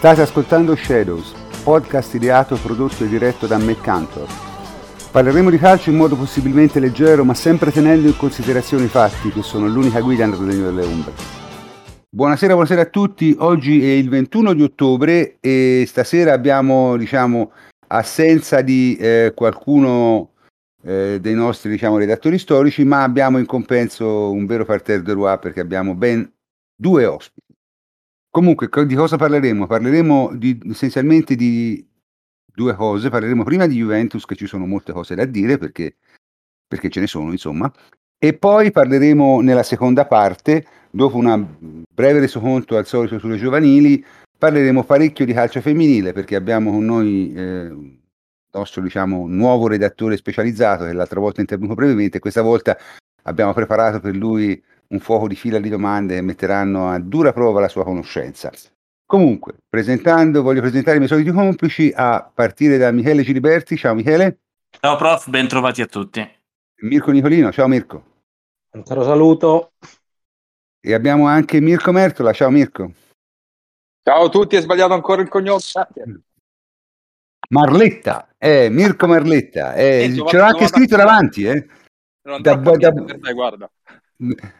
State ascoltando Shadows, podcast ideato, prodotto e diretto da McCantor. Parleremo di calcio in modo possibilmente leggero, ma sempre tenendo in considerazione i fatti, che sono l'unica guida nel regno delle ombre. Buonasera, buonasera a tutti. Oggi è il 21 di ottobre e stasera abbiamo, diciamo, assenza di eh, qualcuno eh, dei nostri diciamo, redattori storici, ma abbiamo in compenso un vero parterre de roi perché abbiamo ben due ospiti. Comunque, di cosa parleremo? Parleremo di, essenzialmente di due cose. Parleremo prima di Juventus, che ci sono molte cose da dire, perché, perché ce ne sono, insomma. E poi parleremo nella seconda parte, dopo un breve resoconto al solito sulle giovanili, parleremo parecchio di calcio femminile, perché abbiamo con noi eh, il nostro diciamo, nuovo redattore specializzato, che l'altra volta è intervenuto brevemente, questa volta abbiamo preparato per lui un fuoco di fila di domande che metteranno a dura prova la sua conoscenza. Comunque, presentando, voglio presentare i miei soliti complici a partire da Michele Giliberti. Ciao Michele. Ciao prof, ben trovati a tutti. Mirko Nicolino, ciao Mirko. Un caro saluto. E abbiamo anche Mirko Mertola, ciao Mirko. Ciao a tutti, hai sbagliato ancora il cognome. Marletta, eh, Mirko Marletta, eh, ce l'ho anche scritto davanti. Eh. Da, da, da, te, guarda.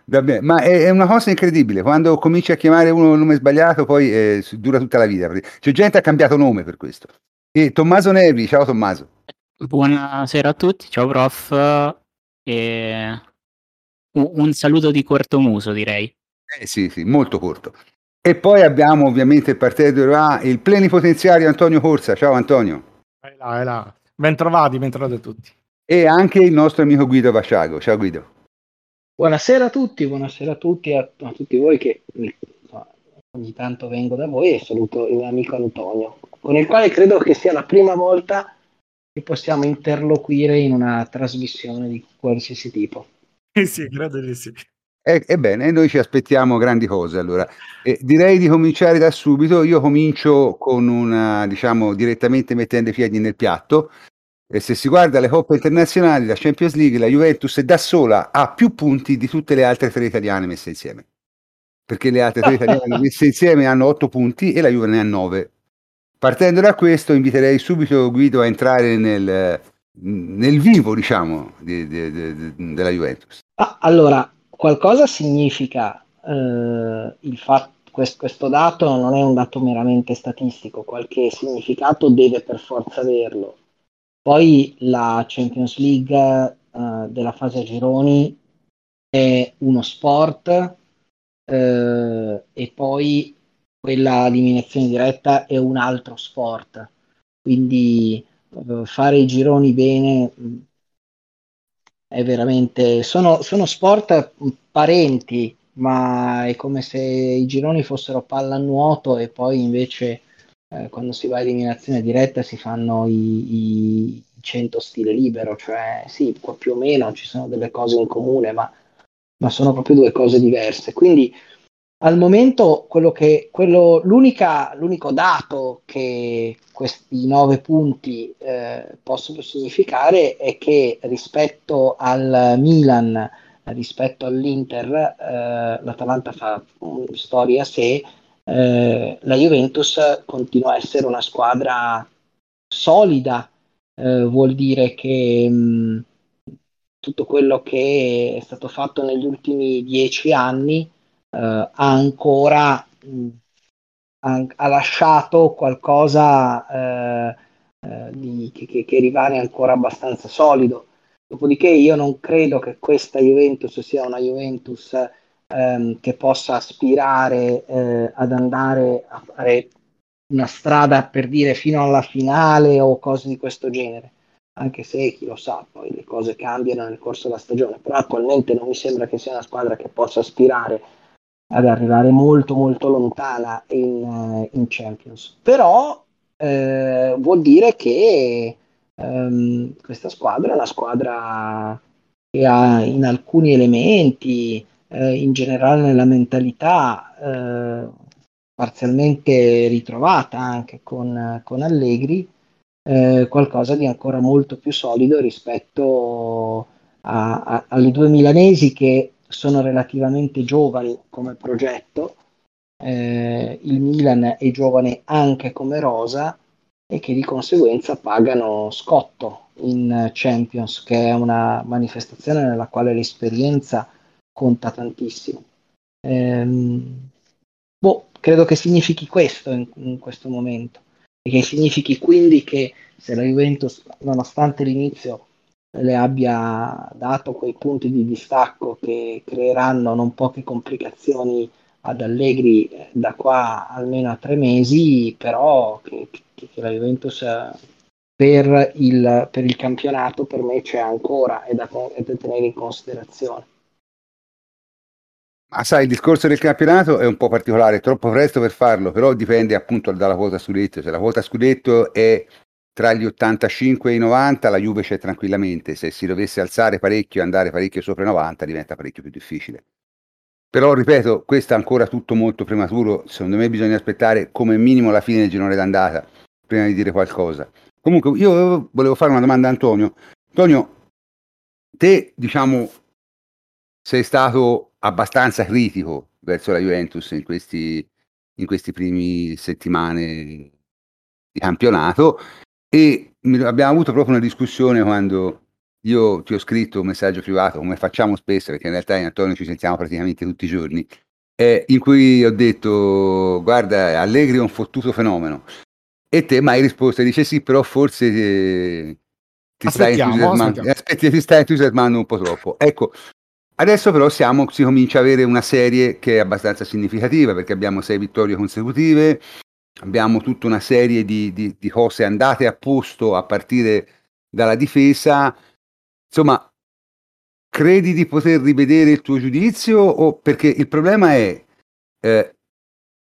Vabbè, ma è, è, una cosa incredibile, quando cominci a chiamare uno il nome sbagliato poi eh, dura tutta la vita. C'è gente che ha cambiato nome per questo. E Tommaso Nervi, ciao Tommaso. Buonasera a tutti, ciao prof. E... Un saluto di corto muso direi. Eh sì, sì, molto corto. E poi abbiamo ovviamente il partito Roma, il plenipotenziario Antonio Corsa. Ciao Antonio. È là, è là. Ben trovati, ben trovati a tutti. E anche il nostro amico Guido Vasciago. Ciao Guido. Buonasera a tutti, buonasera a tutti, a, a tutti voi che ogni tanto vengo da voi e saluto il mio amico Antonio, con il quale credo che sia la prima volta che possiamo interloquire in una trasmissione di qualsiasi tipo. Eh sì, credo di sì. Ebbene, noi ci aspettiamo grandi cose allora. Eh, direi di cominciare da subito. Io comincio con una, diciamo, direttamente mettendo i piedi nel piatto e se si guarda le coppe internazionali, la Champions League, la Juventus da sola ha più punti di tutte le altre tre italiane messe insieme. Perché le altre tre italiane messe insieme hanno otto punti e la Juve ne ha nove. Partendo da questo, inviterei subito Guido a entrare nel, nel vivo, diciamo, di, di, di, della Juventus. Ah, allora, qualcosa significa eh, il fatto questo, dato non è un dato meramente statistico, qualche significato deve per forza averlo. Poi la Champions League uh, della fase a gironi è uno sport uh, e poi quella eliminazione diretta è un altro sport. Quindi uh, fare i gironi bene mm, è veramente... Sono, sono sport parenti, ma è come se i gironi fossero pallanuoto e poi invece eh, quando si va a eliminazione diretta si fanno i, i 100 stile libero, cioè sì, più o meno ci sono delle cose in comune, ma, ma sono proprio due cose diverse. Quindi al momento quello che, quello, l'unico dato che questi nove punti eh, possono significare è che rispetto al Milan, rispetto all'Inter, eh, l'Atalanta fa storia a sé eh, la Juventus continua a essere una squadra solida, eh, vuol dire che mh, tutto quello che è stato fatto negli ultimi dieci anni eh, ha ancora mh, ha, ha, lasciato qualcosa eh, eh, di, che, che rimane ancora abbastanza solido. Dopodiché io non credo che questa Juventus sia una Juventus ehm, che possa aspirare eh, ad andare a fare una strada per dire fino alla finale o cose di questo genere, anche se chi lo sa, poi le cose cambiano nel corso della stagione, però attualmente non mi sembra che sia una squadra che possa aspirare ad arrivare molto molto lontana in, eh, in Champions. Però eh, vuol dire che ehm, questa squadra è una squadra che ha in alcuni elementi eh, in generale nella mentalità eh, parzialmente ritrovata anche con, con Allegri, eh, qualcosa di ancora molto più solido rispetto a, a, alle due milanesi che sono relativamente giovani come progetto, eh, il Milan è giovane anche come rosa e che di conseguenza pagano scotto in Champions, che è una manifestazione nella quale l'esperienza conta tantissimo. Ehm, boh, credo che significhi questo in, in questo momento e che significhi quindi che se la Juventus, nonostante l'inizio le abbia dato quei punti di distacco che creeranno non poche complicazioni ad Allegri eh, da qua almeno a tre mesi, però che, che, che la Juventus eh, per il, per il, campionato per me c'è ancora e da, è da tenere in considerazione. Ma sai, il discorso del campionato è un po' particolare, è troppo presto per farlo, però dipende appunto dalla quota scudetto. Se la quota scudetto è tra gli 85 e i 90 la Juve c'è tranquillamente, se si dovesse alzare parecchio e andare parecchio sopra i 90 diventa parecchio più difficile. Però ripeto, questo è ancora tutto molto prematuro, secondo me bisogna aspettare come minimo la fine del girone d'andata prima di dire qualcosa. Comunque io volevo fare una domanda a Antonio. Antonio, te diciamo sei stato abbastanza critico verso la Juventus in questi, in questi primi settimane di campionato e abbiamo avuto proprio una discussione quando io ti ho scritto un messaggio privato, come facciamo spesso, perché in realtà in Antonio ci sentiamo praticamente tutti i giorni, eh, in cui ho detto, guarda, Allegri è un fottuto fenomeno. E te mi hai risposto, dice sì, però forse eh, ti, stai entusiasmando, aspetti, ti stai entusiasmando un po' troppo. Ecco, adesso però siamo, si comincia ad avere una serie che è abbastanza significativa, perché abbiamo sei vittorie consecutive, abbiamo tutta una serie di, di, di cose andate a posto a partire dalla difesa. Insomma, credi di poter rivedere il tuo giudizio? O perché il problema è, eh,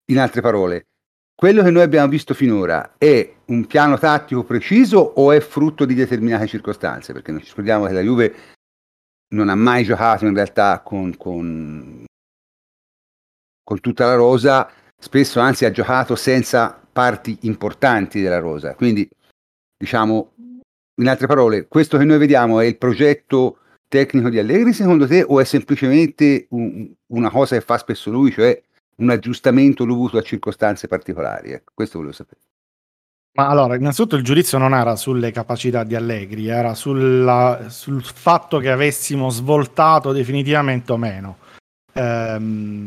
in altre parole, quello che noi abbiamo visto finora è un piano tattico preciso o è frutto di determinate circostanze? Perché non ci scordiamo che la Juve non ha mai giocato in realtà con, con, con tutta la rosa spesso anzi ha giocato senza parti importanti della rosa. Quindi, diciamo, in altre parole, questo che noi vediamo è il progetto tecnico di Allegri secondo te o è semplicemente un, una cosa che fa spesso lui, cioè un aggiustamento dovuto a circostanze particolari? Ecco, questo volevo sapere. Ma allora, innanzitutto il giudizio non era sulle capacità di Allegri, era sulla, sul fatto che avessimo svoltato definitivamente o meno. Ehm,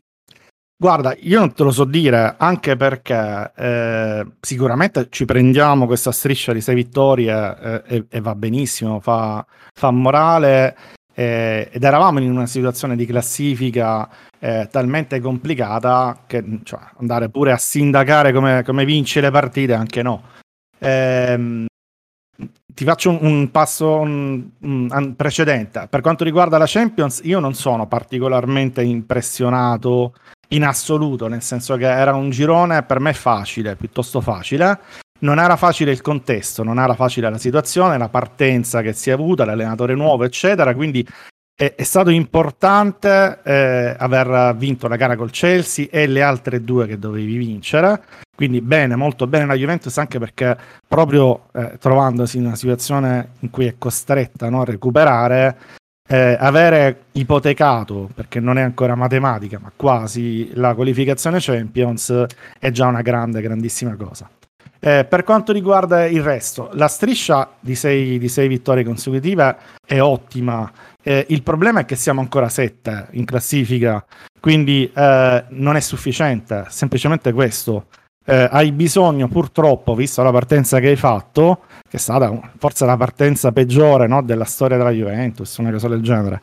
Guarda, io non te lo so dire, anche perché eh, sicuramente ci prendiamo questa striscia di sei vittorie eh, e, e, va benissimo, fa, fa morale eh, ed eravamo in una situazione di classifica eh, talmente complicata che cioè, andare pure a sindacare come, come vince le partite, anche no. Ehm, ti faccio un, passo un, un, precedente. Per quanto riguarda la Champions, io non sono particolarmente impressionato in assoluto, nel senso che era un girone per me facile, piuttosto facile. Non era facile il contesto, non era facile la situazione, la partenza che si è avuta, l'allenatore nuovo, eccetera. Quindi è, è stato importante eh, aver vinto la gara col Chelsea e le altre due che dovevi vincere. Quindi bene, molto bene la Juventus, anche perché proprio eh, trovandosi in una situazione in cui è costretta no, a recuperare, eh, avere ipotecato, perché non è ancora matematica, ma quasi la qualificazione Champions è già una grande, grandissima cosa. Eh, per quanto riguarda il resto, la striscia di sei, di sei vittorie consecutive è ottima. Eh, il problema è che siamo ancora sette in classifica, quindi eh, non è sufficiente, semplicemente questo. Eh, hai bisogno, purtroppo, visto la partenza che hai fatto, che è stata forse la partenza peggiore no, della storia della Juventus, una cosa del genere.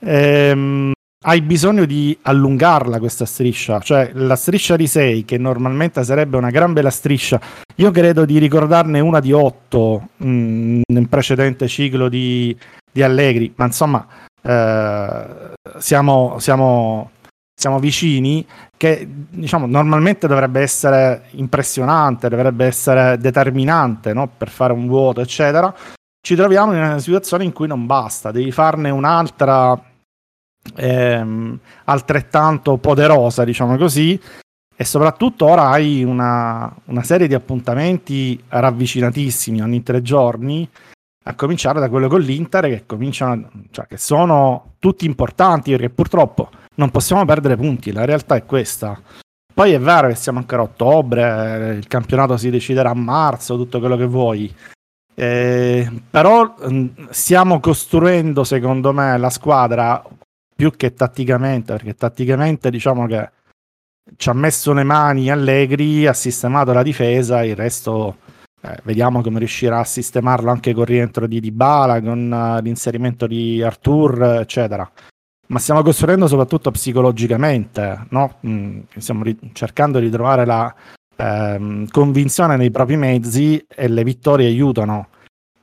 Ehm, hai bisogno di allungarla questa striscia, cioè la striscia di 6 che normalmente sarebbe una gran bella striscia, io credo di ricordarne una di 8 mm, nel precedente ciclo di, di Allegri, ma insomma eh, siamo, siamo, siamo vicini che diciamo, normalmente dovrebbe essere impressionante, dovrebbe essere determinante no? per fare un vuoto, eccetera. Ci troviamo in una situazione in cui non basta, devi farne un'altra ehm, altrettanto poderosa, diciamo così, e soprattutto ora hai una, una, serie di appuntamenti ravvicinatissimi ogni tre giorni, a cominciare da quello con l'Inter, che, cominciano, cioè, che sono tutti importanti, perché purtroppo non possiamo perdere punti, la realtà è questa. Poi è vero che siamo ancora a ottobre, il campionato si deciderà a marzo, tutto quello che vuoi. Eh, però stiamo costruendo, secondo me, la squadra più che tatticamente, perché tatticamente diciamo che ci ha messo le mani Allegri, ha sistemato la difesa, il resto eh, vediamo come riuscirà a sistemarlo anche con il rientro di Dybala, con uh, l'inserimento di Artur, eccetera. Ma stiamo costruendo soprattutto psicologicamente, no? mm, stiamo ri- cercando di trovare la ehm, convinzione nei propri mezzi e le vittorie aiutano.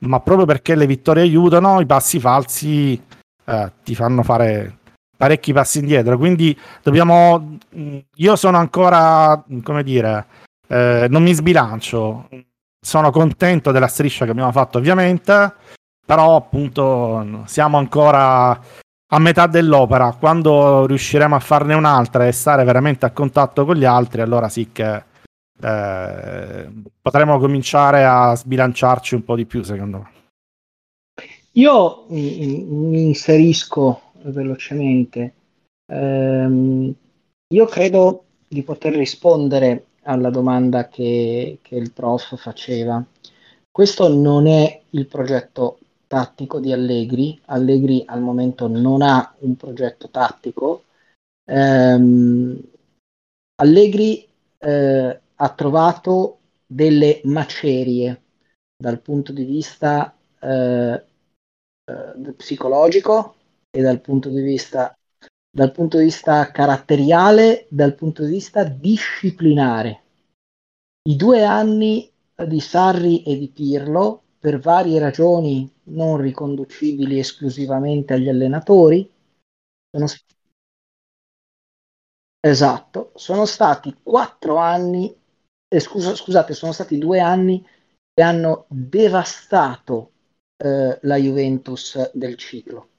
Ma proprio perché le vittorie aiutano, i passi falsi eh, ti fanno fare parecchi passi indietro. Quindi dobbiamo. Mm, io sono ancora, come dire, eh, non mi sbilancio. Sono contento della striscia che abbiamo fatto, ovviamente, però appunto siamo ancora a metà dell'opera. Quando riusciremo a farne un'altra e stare veramente a contatto con gli altri, allora sì che eh, potremo cominciare a sbilanciarci un po' di più, secondo me. Io mi, mi inserisco velocemente. Um, io credo di poter rispondere alla domanda che, che, il prof faceva. Questo non è il progetto tattico di Allegri. Allegri al momento non ha un progetto tattico. Um, Allegri eh, ha trovato delle macerie dal punto di vista eh, eh, psicologico, e dal punto di vista, dal punto di vista caratteriale, dal punto di vista disciplinare. I due anni di Sarri e di Pirlo, per varie ragioni non riconducibili esclusivamente agli allenatori, sono, esatto, sono stati quattro anni, eh, scusa, scusate, sono stati due anni che hanno devastato eh, la Juventus del ciclo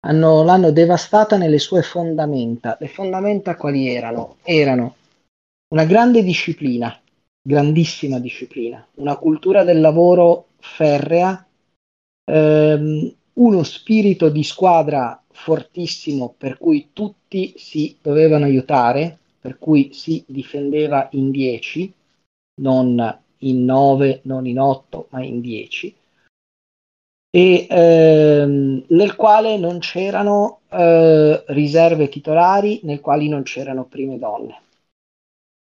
hanno, l'hanno devastata nelle sue fondamenta. Le fondamenta quali erano? Erano una grande disciplina, grandissima disciplina, una cultura del lavoro ferrea, ehm, uno spirito di squadra fortissimo per cui tutti si dovevano aiutare, per cui si difendeva in 10, non in 9, non in 8, ma in 10 e ehm, nel quale non c'erano eh, riserve titolari, nel quale non c'erano prime donne.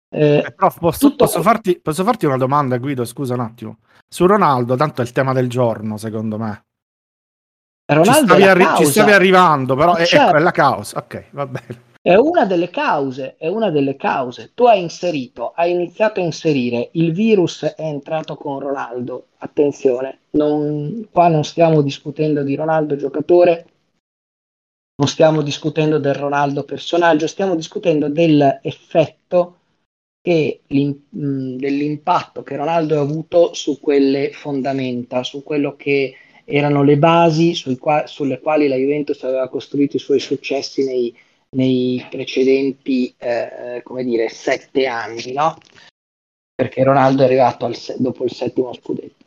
Eh, eh, prof, posso, posso, farti, posso, farti, una domanda, Guido? Scusa un attimo. Su Ronaldo, tanto è il tema del giorno, secondo me. Ronaldo ci stavi, arri- ci stavi arrivando, però certo. ecco, è la causa. Ok, va bene. È una delle cause, è una delle cause. Tu hai inserito, hai iniziato a inserire, il virus è entrato con Ronaldo. Attenzione, non, qua non stiamo discutendo di Ronaldo giocatore, non stiamo discutendo del Ronaldo personaggio, stiamo discutendo dell'effetto e dell'impatto che Ronaldo ha avuto su quelle fondamenta, su quello che erano le basi qua- sulle quali la Juventus aveva costruito i suoi successi nei nei precedenti, eh, come dire, sette anni, no? Perché Ronaldo è arrivato se- dopo il settimo scudetto.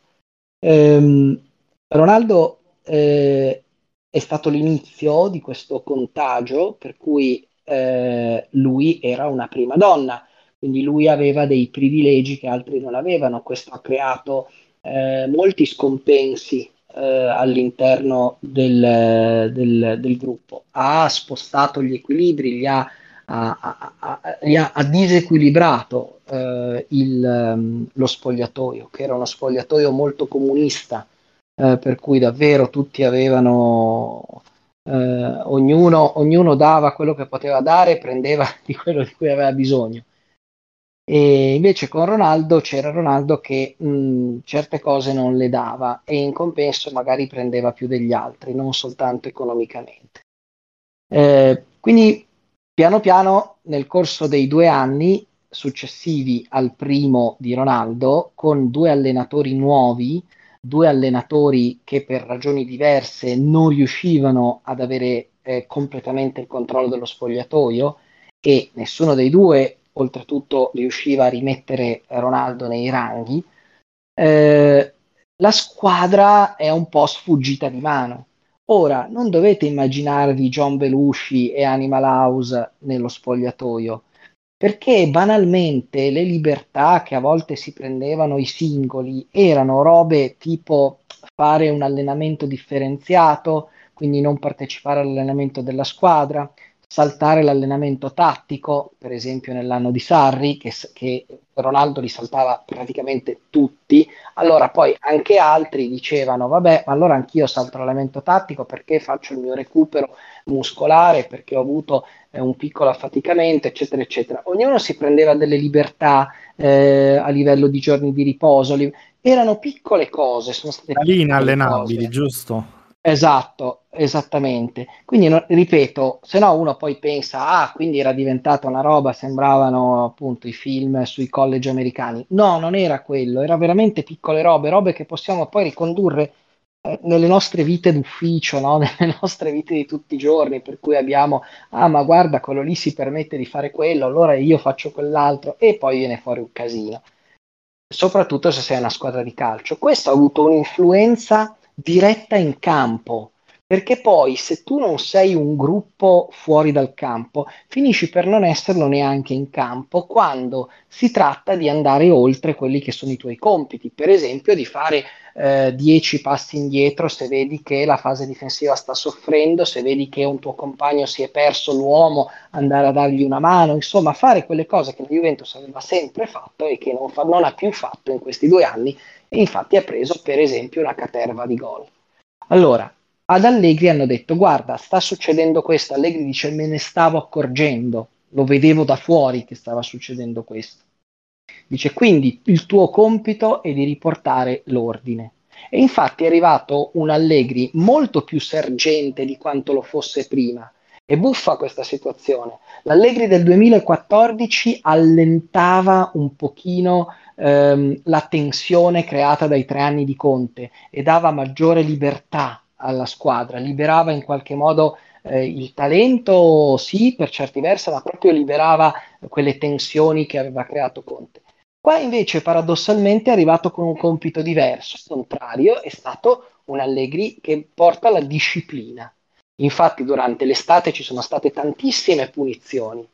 Ehm, Ronaldo eh, è stato l'inizio di questo contagio per cui eh, lui era una prima donna, quindi lui aveva dei privilegi che altri non avevano. Questo ha creato eh, molti scompensi eh, all'interno del, del, del, gruppo, ha spostato gli equilibri, li ha, ha, ha, ha disequilibrato eh, il, ehm, lo spogliatoio, che era uno spogliatoio molto comunista, eh, per cui davvero tutti avevano, eh, ognuno, ognuno dava quello che poteva dare e prendeva di quello di cui aveva bisogno. E invece con Ronaldo c'era Ronaldo che mh, certe cose non le dava e in compenso magari prendeva più degli altri, non soltanto economicamente. Eh, quindi piano piano nel corso dei due anni successivi al primo di Ronaldo, con due allenatori nuovi, due allenatori che per ragioni diverse non riuscivano ad avere eh, completamente il controllo dello spogliatoio e nessuno dei due oltretutto riusciva a rimettere Ronaldo nei ranghi, eh, la squadra è un po' sfuggita di mano. Ora, non dovete immaginarvi John Belushi e Animal House nello spogliatoio. perché banalmente le libertà che a volte si prendevano i singoli erano robe tipo fare un allenamento differenziato, quindi non partecipare all'allenamento della squadra, saltare l'allenamento tattico, per esempio nell'anno di Sarri, che, che, Ronaldo li saltava praticamente tutti, allora poi anche altri dicevano, vabbè, ma allora anch'io salto l'allenamento tattico perché faccio il mio recupero muscolare, perché ho avuto eh, un piccolo affaticamento, eccetera, eccetera. Ognuno si prendeva delle libertà eh, a livello di giorni di riposo, li... erano piccole cose, sono state... Inallenabili, giusto? Esatto, esattamente. Quindi, no, ripeto, se no uno poi pensa, ah, quindi era diventata una roba, sembravano appunto i film sui college americani. No, non era quello, era veramente piccole robe, robe che possiamo poi ricondurre eh, nelle nostre vite d'ufficio, no? nelle nostre vite di tutti i giorni, per cui abbiamo, ah, ma guarda, quello lì si permette di fare quello, allora io faccio quell'altro, e poi viene fuori un casino. Soprattutto se sei una squadra di calcio. Questo ha avuto un'influenza diretta in campo, perché poi se tu non sei un gruppo fuori dal campo, finisci per non esserlo neanche in campo quando si tratta di andare oltre quelli che sono i tuoi compiti, per esempio di fare 10 eh, passi indietro se vedi che la fase difensiva sta soffrendo, se vedi che un tuo compagno si è perso l'uomo, andare a dargli una mano, insomma fare quelle cose che la Juventus aveva sempre fatto e che non, fa, non ha più fatto in questi due anni infatti ha preso per esempio una caterva di gol. Allora, ad Allegri hanno detto guarda, sta succedendo questo, Allegri dice me ne stavo accorgendo, lo vedevo da fuori che stava succedendo questo. Dice quindi il tuo compito è di riportare l'ordine. E infatti è arrivato un Allegri molto più sergente di quanto lo fosse prima. È buffa questa situazione. L'Allegri del 2014 allentava un pochino ehm, la tensione creata dai tre anni di Conte e dava maggiore libertà alla squadra, liberava in qualche modo eh, il talento, sì, per certi versi, ma proprio liberava quelle tensioni che aveva creato Conte. Qua invece paradossalmente è arrivato con un compito diverso, contrario, è stato un Allegri che porta la disciplina. Infatti durante l'estate ci sono state tantissime punizioni,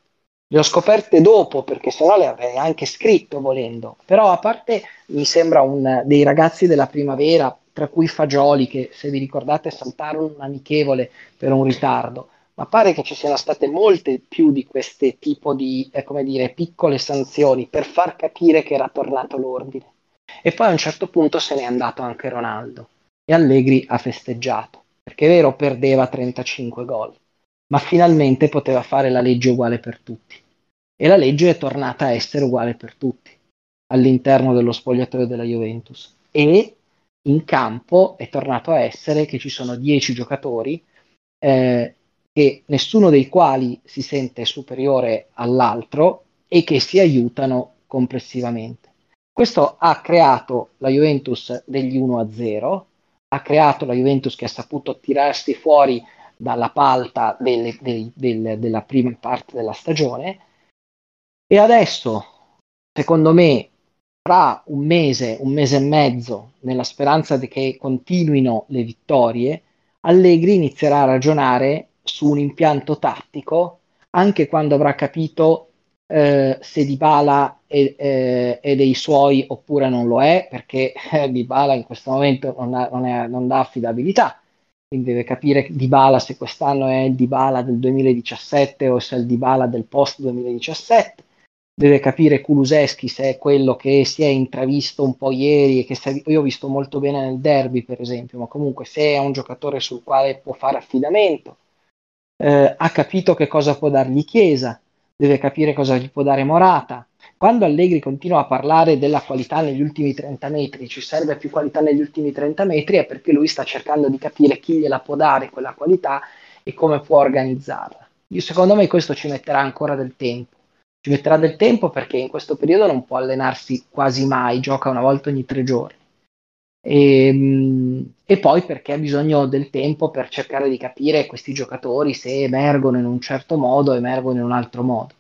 le ho scoperte dopo perché sennò le avrei anche scritto volendo. Però a parte mi sembra un, dei ragazzi della primavera, tra cui Fagioli, che se vi ricordate saltarono un amichevole per un ritardo, ma pare che ci siano state molte più di queste tipo di, eh, come dire, piccole sanzioni per far capire che era tornato l'ordine. E poi a un certo punto se n'è andato anche Ronaldo e Allegri ha festeggiato, perché è vero perdeva 35 gol, ma finalmente poteva fare la legge uguale per tutti. E la legge è tornata a essere uguale per tutti all'interno dello spogliatoio della Juventus. E in campo è tornato a essere che ci sono 10 giocatori, eh, e nessuno dei quali si sente superiore all'altro e che si aiutano complessivamente. Questo ha creato la Juventus degli 1-0, ha creato la Juventus che ha saputo tirarsi fuori dalla palta delle, del, del, della prima parte della stagione. E adesso, secondo me, tra un mese, un mese e mezzo, nella speranza che continuino le vittorie, Allegri inizierà a ragionare su un impianto tattico anche quando avrà capito eh, se Dybala è, è, è, dei suoi oppure non lo è, perché eh, Dybala in questo momento non, ha, non, è, non dà affidabilità quindi deve capire Dybala se quest'anno è il Dybala del 2017 o se è il Dybala del post 2017 deve capire Kuluseschi se è quello che si è intravisto un po' ieri e che se, io ho visto molto bene nel derby per esempio ma comunque se è un giocatore sul quale può fare affidamento eh, ha capito che cosa può dargli Chiesa deve capire cosa gli può dare Morata quando Allegri continua a parlare della qualità negli ultimi 30 metri, ci serve più qualità negli ultimi 30 metri, è perché lui sta cercando di capire chi gliela può dare quella qualità e come può organizzarla. Io, secondo me questo ci metterà ancora del tempo. Ci metterà del tempo perché in questo periodo non può allenarsi quasi mai, gioca una volta ogni tre giorni. E, ehm, e, poi perché ha bisogno del tempo per cercare di capire questi giocatori se emergono in un certo modo o emergono in un altro modo.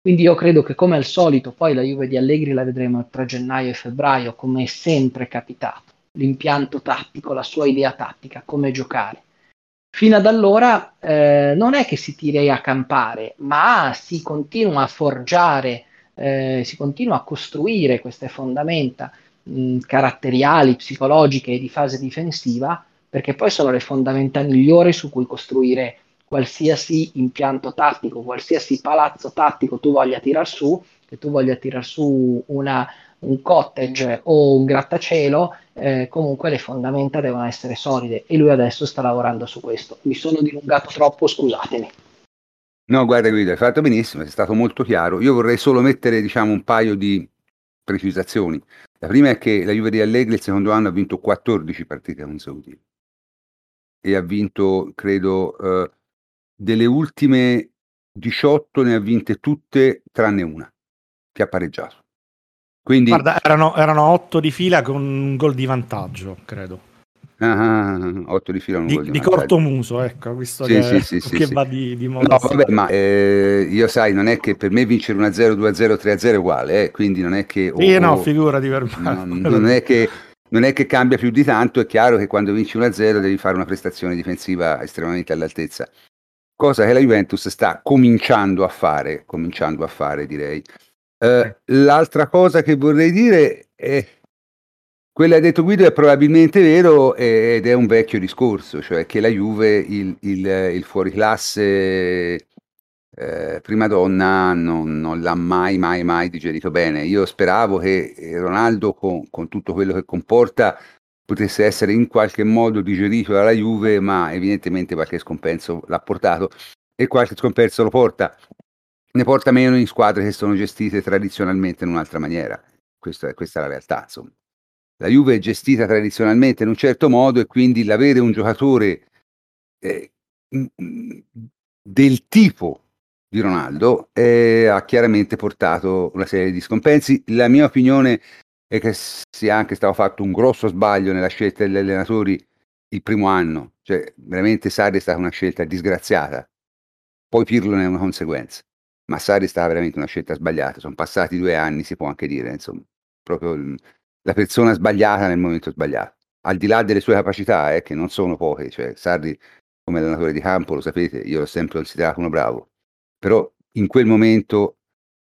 Quindi io credo che come al solito poi la Juve di Allegri la vedremo tra gennaio e febbraio come è sempre capitato, l'impianto tattico, la sua idea tattica, come giocare. Fino ad allora eh, non è che si tiri a campare, ma si continua a forgiare, eh, si continua a costruire queste fondamenta mh, caratteriali, psicologiche e di fase difensiva, perché poi sono le fondamenta migliori su cui costruire qualsiasi impianto tattico, qualsiasi palazzo tattico tu voglia tirar su, che tu voglia tirar su una, un cottage o un grattacielo, eh, comunque le fondamenta devono essere solide e lui adesso sta lavorando su questo. Mi sono dilungato troppo, scusatemi. No, guarda Guido, hai fatto benissimo, sei stato molto chiaro. Io vorrei solo mettere, diciamo, un paio di precisazioni. La prima è che la Juve di Allegri il secondo anno ha vinto 14 partite consecutive e ha vinto, credo, eh, delle ultime 18 ne ha vinte tutte tranne una, che ha pareggiato. Quindi... Guarda, erano, erano 8 di fila con un gol di vantaggio, credo. Ah, 8 di fila un di, di, di cortomuso, ecco, visto sì, che, sì, sì, che sì, va di, di moda. No, vabbè, ma eh, io sai, non è che per me vincere 1-0, 2-0, 3-0 è uguale, eh, quindi non è che... Sì, oh, no, figurati per me. Non, non è che non è che cambia più di tanto, è chiaro che quando vinci 1-0 devi fare una prestazione difensiva estremamente all'altezza, cosa che la Juventus sta cominciando a fare, cominciando a fare direi. Eh, l'altra cosa che vorrei dire è quella che ha detto Guido è probabilmente vero ed è un vecchio discorso, cioè che la Juve, il, il, il fuoriclasse eh, prima donna non, non, l'ha mai, mai, mai digerito bene. Io speravo che Ronaldo, con, con, tutto quello che comporta, potesse essere in qualche modo digerito dalla Juve, ma evidentemente qualche scompenso l'ha portato e qualche scompenso lo porta. Ne porta meno in squadre che sono gestite tradizionalmente in un'altra maniera. Questa questa è la realtà, insomma. La Juve è gestita tradizionalmente in un certo modo e quindi l'avere un giocatore eh, del tipo di Ronaldo eh, ha chiaramente portato una serie di scompensi. La mia opinione è che sia anche stato fatto un grosso sbaglio nella scelta degli allenatori il primo anno, cioè veramente Sarri è stata una scelta disgraziata. Poi Pirlo ne è una conseguenza, ma Sarri è stata veramente una scelta sbagliata. Sono passati due anni, si può anche dire, insomma, proprio la persona sbagliata nel momento sbagliato. Al di là delle sue capacità, eh, che non sono poche, cioè Sarri come allenatore di campo, lo sapete, io l'ho sempre considerato uno bravo, però in quel momento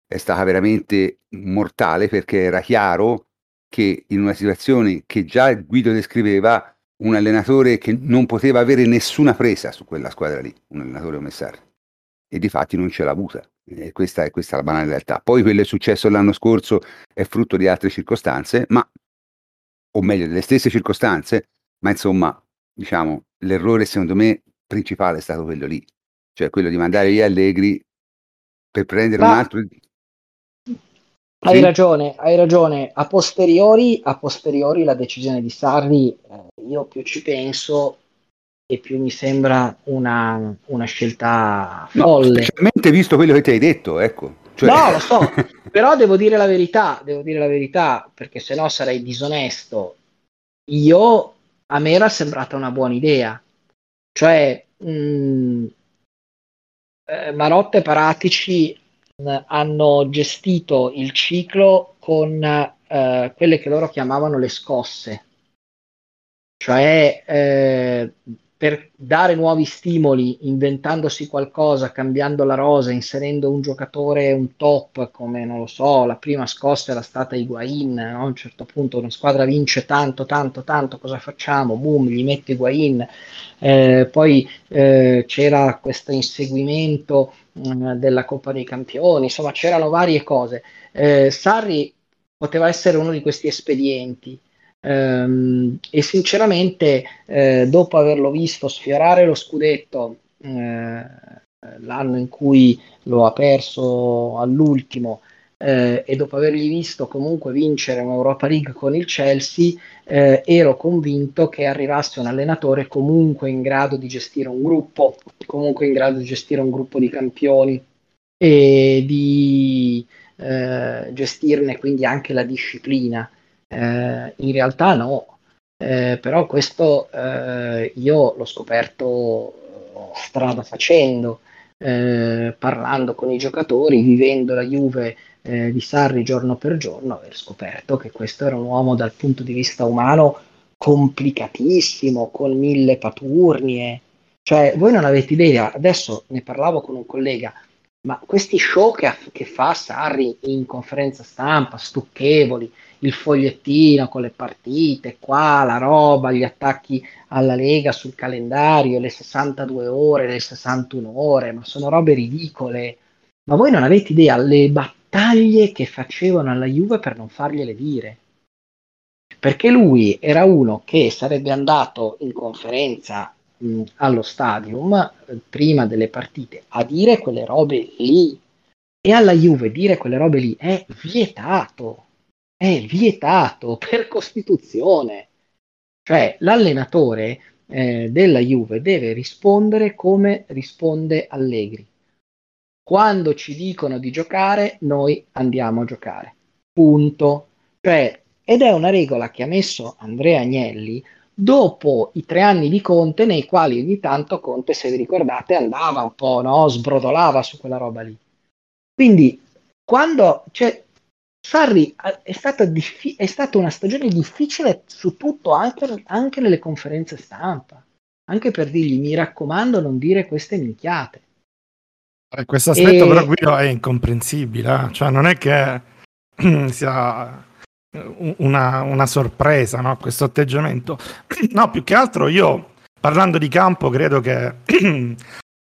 è stata veramente mortale perché era chiaro che in una situazione che già Guido descriveva, un allenatore che non poteva avere nessuna presa su quella squadra lì, un allenatore come Sarri, e di fatti non ce l'ha avuta. E questa è, questa è la banale realtà. Poi quello che è successo l'anno scorso è frutto di altre circostanze, ma, o meglio, delle stesse circostanze, ma insomma, diciamo, l'errore secondo me principale è stato quello lì, cioè quello di mandare via Allegri per prendere ma... un altro... Hai sì? ragione, hai ragione. A posteriori, a posteriori la decisione di Sarri, eh, io più ci penso e più mi sembra una, una scelta folle. No, specialmente visto quello che ti hai detto, ecco. Cioè... No, lo so, però devo dire la verità, devo dire la verità, perché se no sarei disonesto. Io, a me era sembrata una buona idea. Cioè, mh, mm, eh, Marotta e Paratici mh, mm, hanno gestito il ciclo con eh, quelle che loro chiamavano le scosse. Cioè, eh, per dare nuovi stimoli, inventandosi qualcosa, cambiando la rosa, inserendo un giocatore, un top, come non lo so, la prima scossa era stata Higuain, no? a un certo punto una squadra vince tanto, tanto, tanto, cosa facciamo? Boom, gli mette Higuain, eh, poi eh, c'era questo inseguimento mh, della Coppa dei Campioni, insomma c'erano varie cose. Eh, Sarri poteva essere uno di questi espedienti, e sinceramente, eh, dopo averlo visto sfiorare lo scudetto eh, l'anno in cui lo ha perso all'ultimo eh, e dopo avergli visto comunque vincere un'Europa League con il Chelsea, eh, ero convinto che arrivasse un allenatore comunque in grado di gestire un gruppo, comunque in grado di gestire un gruppo di campioni e di eh, gestirne quindi anche la disciplina. Eh, in realtà no, eh, però questo eh, io l'ho scoperto eh, strada facendo, eh, parlando con i giocatori, vivendo la Juve eh, di Sarri giorno per giorno, aver scoperto che questo era un uomo dal punto di vista umano complicatissimo, con mille paturnie. Cioè, voi non avete idea, adesso ne parlavo con un collega, ma questi show che, che fa Sarri in conferenza stampa, stucchevoli, il fogliettino con le partite, qua la roba, gli attacchi alla Lega sul calendario, le 62 ore, le 61 ore, ma sono robe ridicole. Ma voi non avete idea le battaglie che facevano alla Juve per non fargliele dire. Perché lui era uno che sarebbe andato in conferenza mh, allo stadium eh, prima delle partite a dire quelle robe lì. E alla Juve dire quelle robe lì è vietato è vietato per Costituzione. Cioè l'allenatore eh, della Juve deve rispondere come risponde Allegri. Quando ci dicono di giocare, noi andiamo a giocare. Punto. Cioè, ed è una regola che ha messo Andrea Agnelli dopo i tre anni di Conte, nei quali ogni tanto Conte, se vi ricordate, andava un po', no? sbrodolava su quella roba lì. Quindi, quando cioè, Sarri è stata, diffi- è stata, una stagione difficile su tutto, anche, anche, nelle conferenze stampa, anche per dirgli mi raccomando non dire queste minchiate. Eh, questo aspetto e... però Guido è incomprensibile, eh? cioè non è che sia una, una sorpresa no? questo atteggiamento. No, più che altro io parlando di campo credo che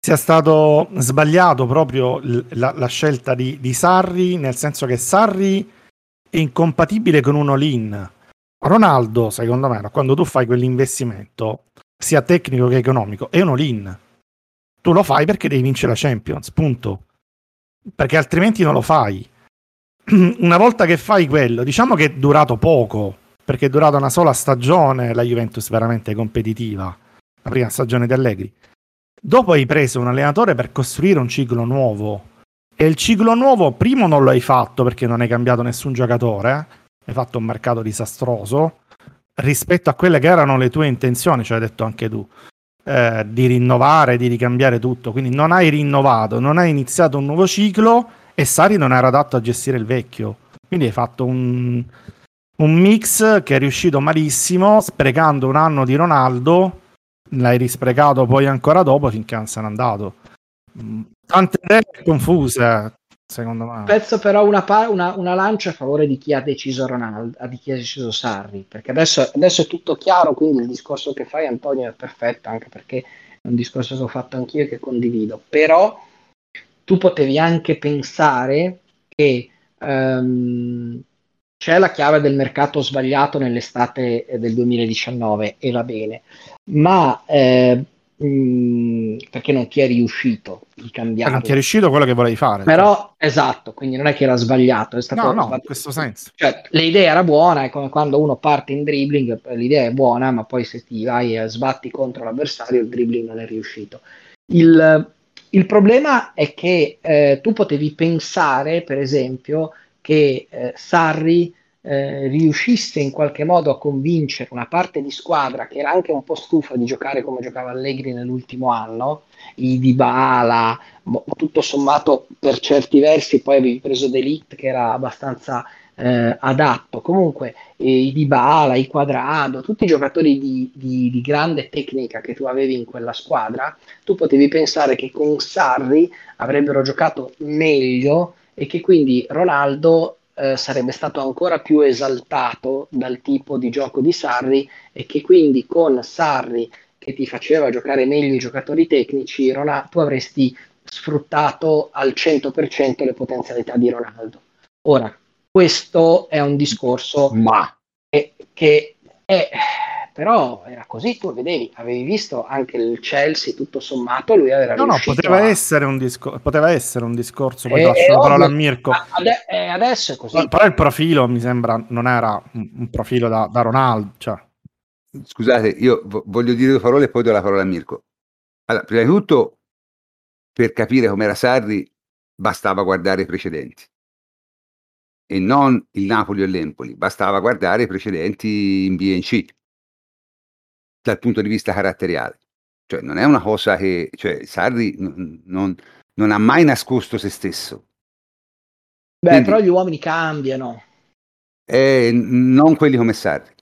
sia stato sbagliato proprio la, la scelta di, di, Sarri, nel senso che Sarri è incompatibile con un all-in. Ronaldo, secondo me, quando tu fai quell'investimento, sia tecnico che economico, è un all-in. Tu lo fai perché devi vincere la Champions, punto. Perché altrimenti non lo fai. Una volta che fai quello, diciamo che è durato poco, perché è durata una sola stagione la Juventus veramente competitiva, la prima stagione di Allegri Dopo hai preso un allenatore per costruire un ciclo nuovo. E il ciclo nuovo, primo, non lo hai fatto perché non hai cambiato nessun giocatore. Hai fatto un mercato disastroso rispetto a quelle che erano le tue intenzioni, cioè hai detto anche tu, eh, di rinnovare, di ricambiare tutto. Quindi non hai rinnovato, non hai iniziato un nuovo ciclo e Sari non era adatto a gestire il vecchio. Quindi hai fatto un, un mix che è riuscito malissimo, sprecando un anno di Ronaldo l'hai risprecato poi ancora dopo finché non se n'è andato. Mm, tante idee confuse, secondo me. Penso però una, una, una, lancia a favore di chi ha deciso Ronaldo, di chi ha deciso Sarri, perché adesso, adesso, è tutto chiaro, quindi il discorso che fai Antonio è perfetto, anche perché è un discorso che ho fatto anch'io e che condivido. Però tu potevi anche pensare che um, c'è la chiave del mercato sbagliato nell'estate del 2019 e va bene, ma eh, mh, mm, perché non ti è riuscito di cambiare. Non ti è riuscito quello che volevi fare. Però, cioè. esatto, quindi non è che era sbagliato. È stato, no, no, sbagliato. in questo senso. Cioè, l'idea era buona, è come quando uno parte in dribbling, l'idea è buona, ma poi se ti vai e sbatti contro l'avversario, il dribbling non è riuscito. Il, il problema è che eh, tu potevi pensare, per esempio, che eh, Sarri eh, riuscisse in qualche modo a convincere una parte di squadra che era anche un po' stufa di giocare come giocava Allegri nell'ultimo anno, i Dybala, tutto sommato per certi versi poi avevi preso Delict che era abbastanza eh, adatto, comunque eh, i Dybala, i Quadrado, tutti i giocatori di, di, di grande tecnica che tu avevi in quella squadra, tu potevi pensare che con Sarri avrebbero giocato meglio e che quindi Ronaldo eh, sarebbe stato ancora più esaltato dal tipo di gioco di Sarri e che quindi con Sarri che ti faceva giocare meglio i giocatori tecnici, Ronaldo, tu avresti sfruttato al 100% le potenzialità di Ronaldo. Ora, questo è un discorso Ma. che, che è però era così, tu vedevi, avevi visto anche il Chelsea tutto sommato, lui aveva No, no, poteva, a... essere un discor- poteva essere un discorso, poi eh, lascio la parola a Mirko. Ade- eh, adesso è così. Però il profilo mi sembra non era un, profilo da, da Ronaldo, cioè. Scusate, io voglio dire due parole e poi do la parola a Mirko. Allora, prima di tutto, per capire com'era Sarri, bastava guardare i precedenti e non il Napoli o l'Empoli, bastava guardare i precedenti in B e in C dal punto di vista caratteriale. Cioè, non è una cosa che cioè, Sarri non, non, non ha mai nascosto se stesso. Beh, Quindi, però gli uomini cambiano. Eh, non quelli come Sarri.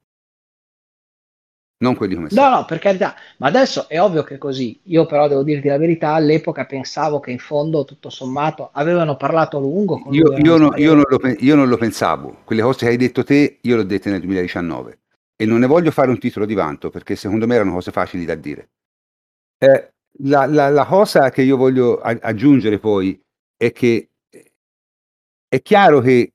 non quelli come No, no, per carità, ma adesso è ovvio che è così. Io però devo dirti la verità, all'epoca pensavo che in fondo, tutto sommato, avevano parlato a lungo. Con io, io, no, io, non lo, io, non lo, pensavo. Quelle cose che hai detto te, io le ho dette nel 2019. E non ne voglio fare un titolo di vanto, perché secondo me erano cose facili da dire. Eh, la, la, la, cosa che io voglio aggiungere poi è che è chiaro che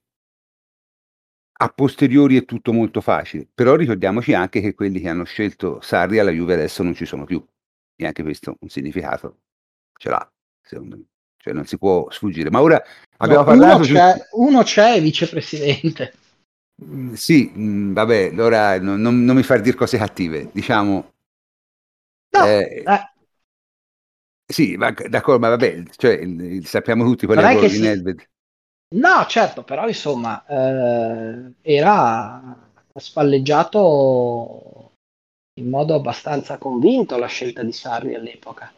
a posteriori è tutto molto facile, però ricordiamoci anche che quelli che hanno scelto Sarri alla Juve adesso non ci sono più, e anche questo un significato ce l'ha, secondo me, cioè non si può sfuggire. Ma ora abbiamo no, parlato... Uno c'è, uno c'è vicepresidente. Mm, sì, mh, mm, vabbè, allora non, non, non, mi far dire cose cattive, diciamo... No, eh, eh. Sì, ma, d'accordo, ma vabbè, cioè, sappiamo tutti qual è il ruolo di Nedved. No, certo, però insomma eh, era spalleggiato in modo abbastanza convinto la scelta di Sarri all'epoca.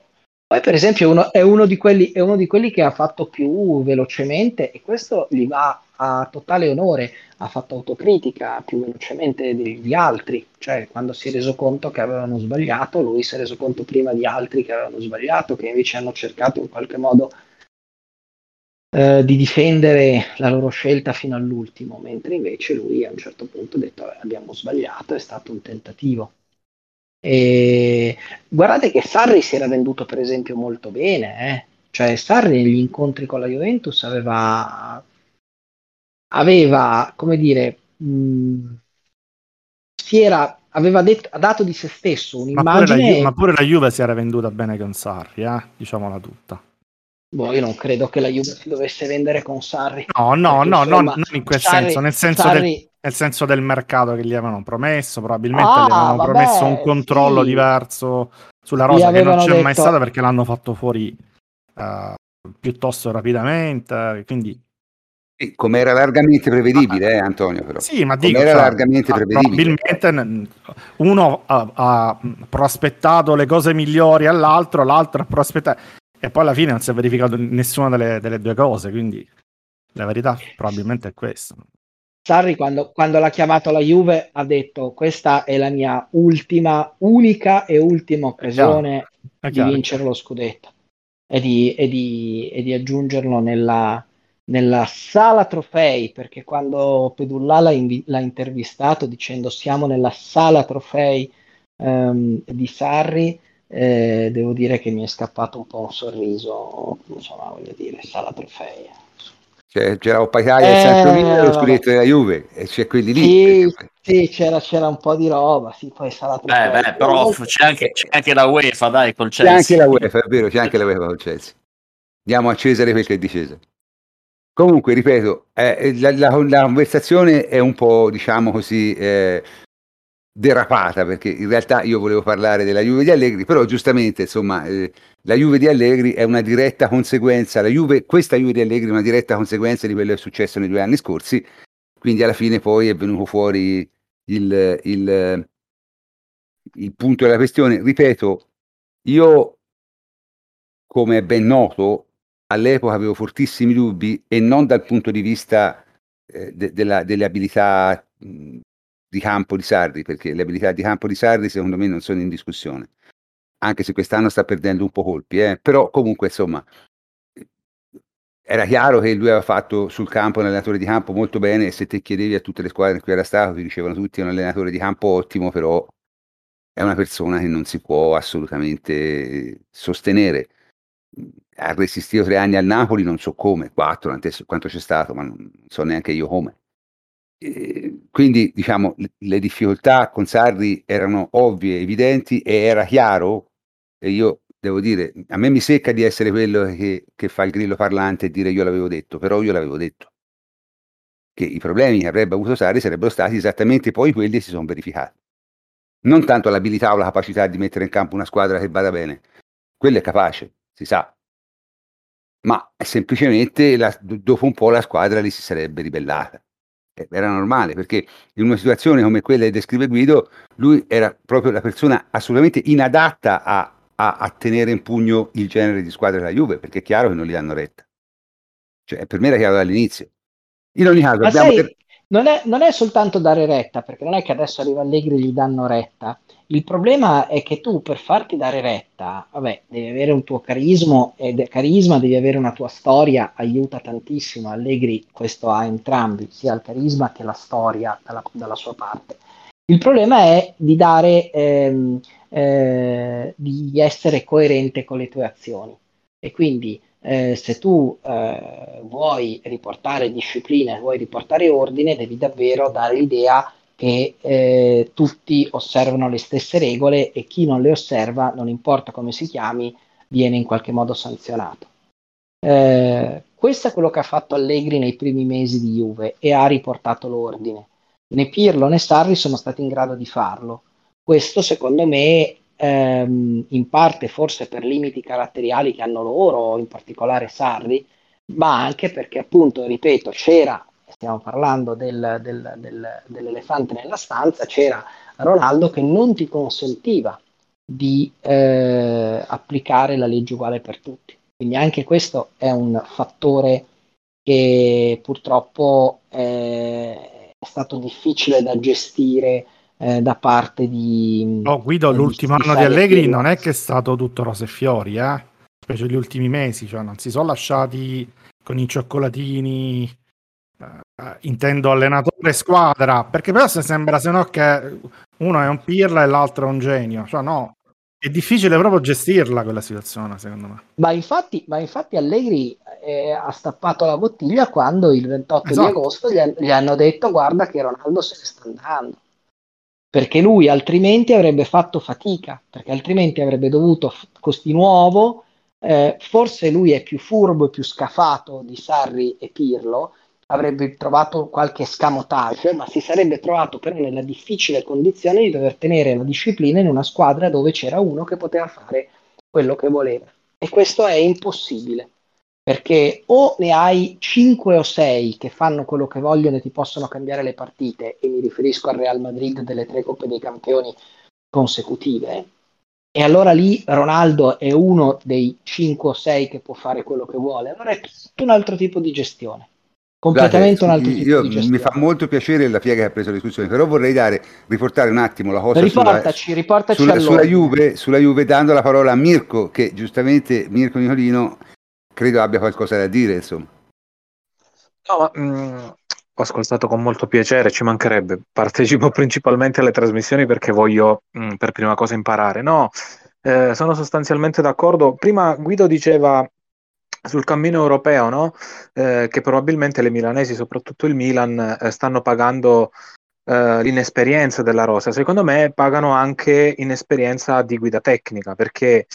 Poi, per esempio, uno, è, uno quelli, è, uno di quelli, che ha fatto più velocemente, e questo gli va a totale onore, ha fatto autocritica più velocemente degli altri, cioè quando si è reso conto che avevano sbagliato, lui si è reso conto prima di altri che avevano sbagliato, che invece hanno cercato in qualche modo eh, di difendere la loro scelta fino all'ultimo, mentre invece lui a un certo punto ha detto abbiamo sbagliato, è stato un tentativo. E guardate che Sarri si era venduto per esempio molto bene, eh? cioè Sarri negli incontri con la Juventus aveva, aveva come dire, mh, si era, aveva detto, ha dato di se stesso un'immagine... Ma pure, la, ma pure la Juve si era venduta bene con Sarri, eh? diciamola tutta. Boh, io non credo che la Juve si dovesse vendere con Sarri. No, no, no, insomma, non, in quel Sarri, senso, nel senso, Sarri... del, nel senso, del, mercato che gli avevano promesso, probabilmente ah, gli avevano vabbè, promesso un controllo sì. diverso sulla rosa che non c'è detto... mai stata perché l'hanno fatto fuori uh, piuttosto rapidamente, quindi... Come era largamente prevedibile, eh, Antonio, però. Sì, ma dico, era cioè, largamente prevedibile. Probabilmente uno ha, ha prospettato le cose migliori all'altro, l'altro ha prospettato e poi alla fine non si è verificato nessuna delle, delle due cose, quindi la verità probabilmente è questa. Sarri quando, quando, l'ha chiamato la Juve ha detto questa è la mia ultima, unica e ultima occasione di vincere lo scudetto e di, e di, e di aggiungerlo nella, nella, sala trofei perché quando Pedulla l'ha, invi- l'ha, intervistato dicendo siamo nella sala trofei um, di Sarri eh, devo dire che mi è scappato un po' un sorriso, insomma, voglio dire, sala trofei. Cioè, c'era e eh, San Giovino e lo scudetto della Juve e c'è quelli lì. Sì, sì c'era, c'era, un po' di roba, sì, poi trofei. Beh, beh, però c'è anche, c'è anche, la UEFA, dai, col Chelsea. C'è anche la UEFA, è vero, c'è anche la UEFA col Chelsea. Diamo a Cesare quel che è di Cesare. Comunque, ripeto, eh, la, la, la, conversazione è un po', diciamo così, eh, derapata perché in realtà io volevo parlare della Juve di Allegri però giustamente insomma eh, la Juve di Allegri è una diretta conseguenza Juve, questa Juve di Allegri è una diretta conseguenza di quello che è successo nei due anni scorsi quindi alla fine poi è venuto fuori il, il, il punto della questione. Ripeto io come è ben noto all'epoca avevo fortissimi dubbi e non dal punto di vista eh, de, della, delle abilità di campo di Sarri, perché le abilità di campo di Sarri secondo me non sono in discussione, anche se quest'anno sta perdendo un po' colpi, eh? però comunque insomma era chiaro che lui aveva fatto sul campo un allenatore di campo molto bene e se te chiedevi a tutte le squadre in cui era stato ti dicevano tutti è un allenatore di campo ottimo, però è una persona che non si può assolutamente sostenere. Ha resistito tre anni al Napoli, non so come, quattro, quanto c'è stato, ma non so neanche io come. Ehm, quindi diciamo le difficoltà con Sarri erano ovvie, evidenti e era chiaro, e io devo dire, a me mi secca di essere quello che, che fa il grillo parlante e dire io l'avevo detto, però io l'avevo detto. Che i problemi che avrebbe avuto Sarri sarebbero stati esattamente poi quelli che si sono verificati. Non tanto l'abilità o la capacità di mettere in campo una squadra che vada bene, quello è capace, si sa, ma semplicemente la, dopo un po' la squadra li si sarebbe ribellata. Eh, era normale perché in una situazione come quella che descrive Guido, lui era proprio la persona assolutamente inadatta a, a, a tenere in pugno il genere di squadra della Juve, perché è chiaro che non li hanno retta. Cioè, per me era chiaro dall'inizio. In ogni caso, abbiamo... sai, non è, non è soltanto dare retta, perché non è che adesso arriva Allegri e gli danno retta. Il problema è che tu per farti dare retta, vabbè, devi avere un tuo carisma, ed carisma, devi avere una tua storia, aiuta tantissimo. Allegri questo ha entrambi, sia il carisma che la storia dalla, dalla sua parte. Il problema è di dare, ehm, eh, di essere coerente con le tue azioni. E quindi eh, se tu eh, vuoi riportare disciplina, vuoi riportare ordine, devi davvero dare l'idea che eh, tutti osservano le stesse regole e chi non le osserva, non importa come si chiami, viene in qualche modo sanzionato. Eh, questo è quello che ha fatto Allegri nei primi mesi di Juve e ha riportato l'ordine. Né Pirlo né Sarri sono stati in grado di farlo. Questo secondo me ehm, in parte forse per limiti caratteriali che hanno loro, in particolare Sarri, ma anche perché appunto, ripeto, c'era, stiamo parlando del, del, del, dell'elefante nella stanza, c'era Ronaldo che non ti consentiva di eh, applicare la legge uguale per tutti. Quindi anche questo è un fattore che purtroppo è, è stato difficile da gestire eh, da parte di... Oh, Guido, eh, l'ultimo anno di Allegri non è che è stato tutto rose e fiori, eh? specie gli ultimi mesi, cioè non si sono lasciati con i cioccolatini, eh, intendo allenatore e squadra, perché però se sembra se no che uno è un pirla e l'altro è un genio, cioè no, è difficile proprio gestirla quella situazione, secondo me. Ma infatti, ma infatti Allegri eh, ha stappato la bottiglia quando il 28 esatto. di agosto gli, gli, hanno detto guarda che Ronaldo se ne sta andando perché lui altrimenti avrebbe fatto fatica, perché altrimenti avrebbe dovuto costi nuovo, eh, forse lui è più furbo e più scafato di Sarri e Pirlo, avrebbe trovato qualche scamotage, ma si sarebbe trovato però nella difficile condizione di dover tenere la disciplina in una squadra dove c'era uno che poteva fare quello che voleva. E questo è impossibile perché o ne hai 5 o 6 che fanno quello che vogliono e ti possono cambiare le partite, e mi riferisco al Real Madrid delle tre Coppe dei Campioni consecutive, e allora lì Ronaldo è uno dei 5 o 6 che può fare quello che vuole, allora è tutto un altro tipo di gestione. Completamente Guarda, un altro tipo io, di gestione. Mi fa molto piacere la piega che ha preso la discussione, però vorrei dare, riportare un attimo la cosa riportaci, sulla, riportaci sulla, sulla, Juve, sulla Juve, dando la parola a Mirko, che giustamente Mirko Nicolino credo abbia qualcosa da dire, insomma. No, ma, mh, mm, ho ascoltato con molto piacere, ci mancherebbe. Partecipo principalmente alle trasmissioni perché voglio mh, mm, per prima cosa imparare. No, eh, sono sostanzialmente d'accordo. Prima Guido diceva sul cammino europeo, no? eh, che probabilmente le milanesi, soprattutto il Milan, eh, stanno pagando eh, l'inesperienza della rosa. Secondo me pagano anche inesperienza di guida tecnica, perché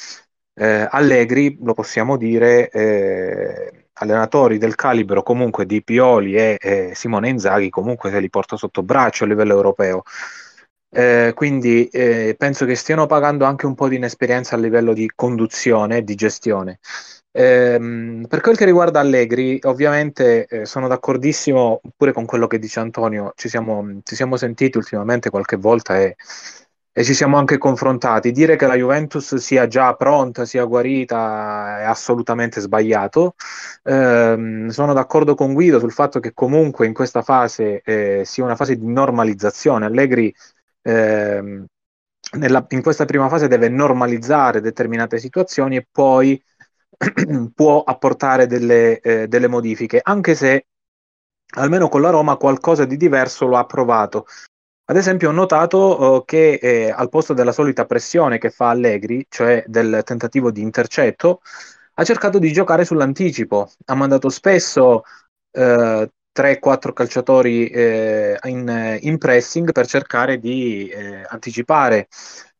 eh, Allegri, lo possiamo dire, eh, allenatori del calibro comunque di Pioli e, e Simone Inzaghi comunque se li porta sotto braccio a livello europeo. Eh, quindi eh, penso che stiano pagando anche un po' di inesperienza a livello di conduzione e di gestione. Eh, per quel che riguarda Allegri, ovviamente eh, sono d'accordissimo pure con quello che dice Antonio, ci siamo, ci siamo sentiti ultimamente qualche volta e e ci siamo anche confrontati. Dire che la Juventus sia già pronta, sia guarita è assolutamente sbagliato. Eh, sono d'accordo con Guido sul fatto che comunque in questa fase eh, sia una fase di normalizzazione. Allegri eh, nella, in questa prima fase deve normalizzare determinate situazioni e poi può apportare delle, eh, delle modifiche, anche se almeno con la Roma qualcosa di diverso lo ha provato. Ad esempio, ho notato uh, che eh, al posto della solita pressione che fa Allegri, cioè del tentativo di intercetto, ha cercato di giocare sull'anticipo. Ha mandato spesso uh, 3-4 calciatori eh, in, in, pressing per cercare di eh, anticipare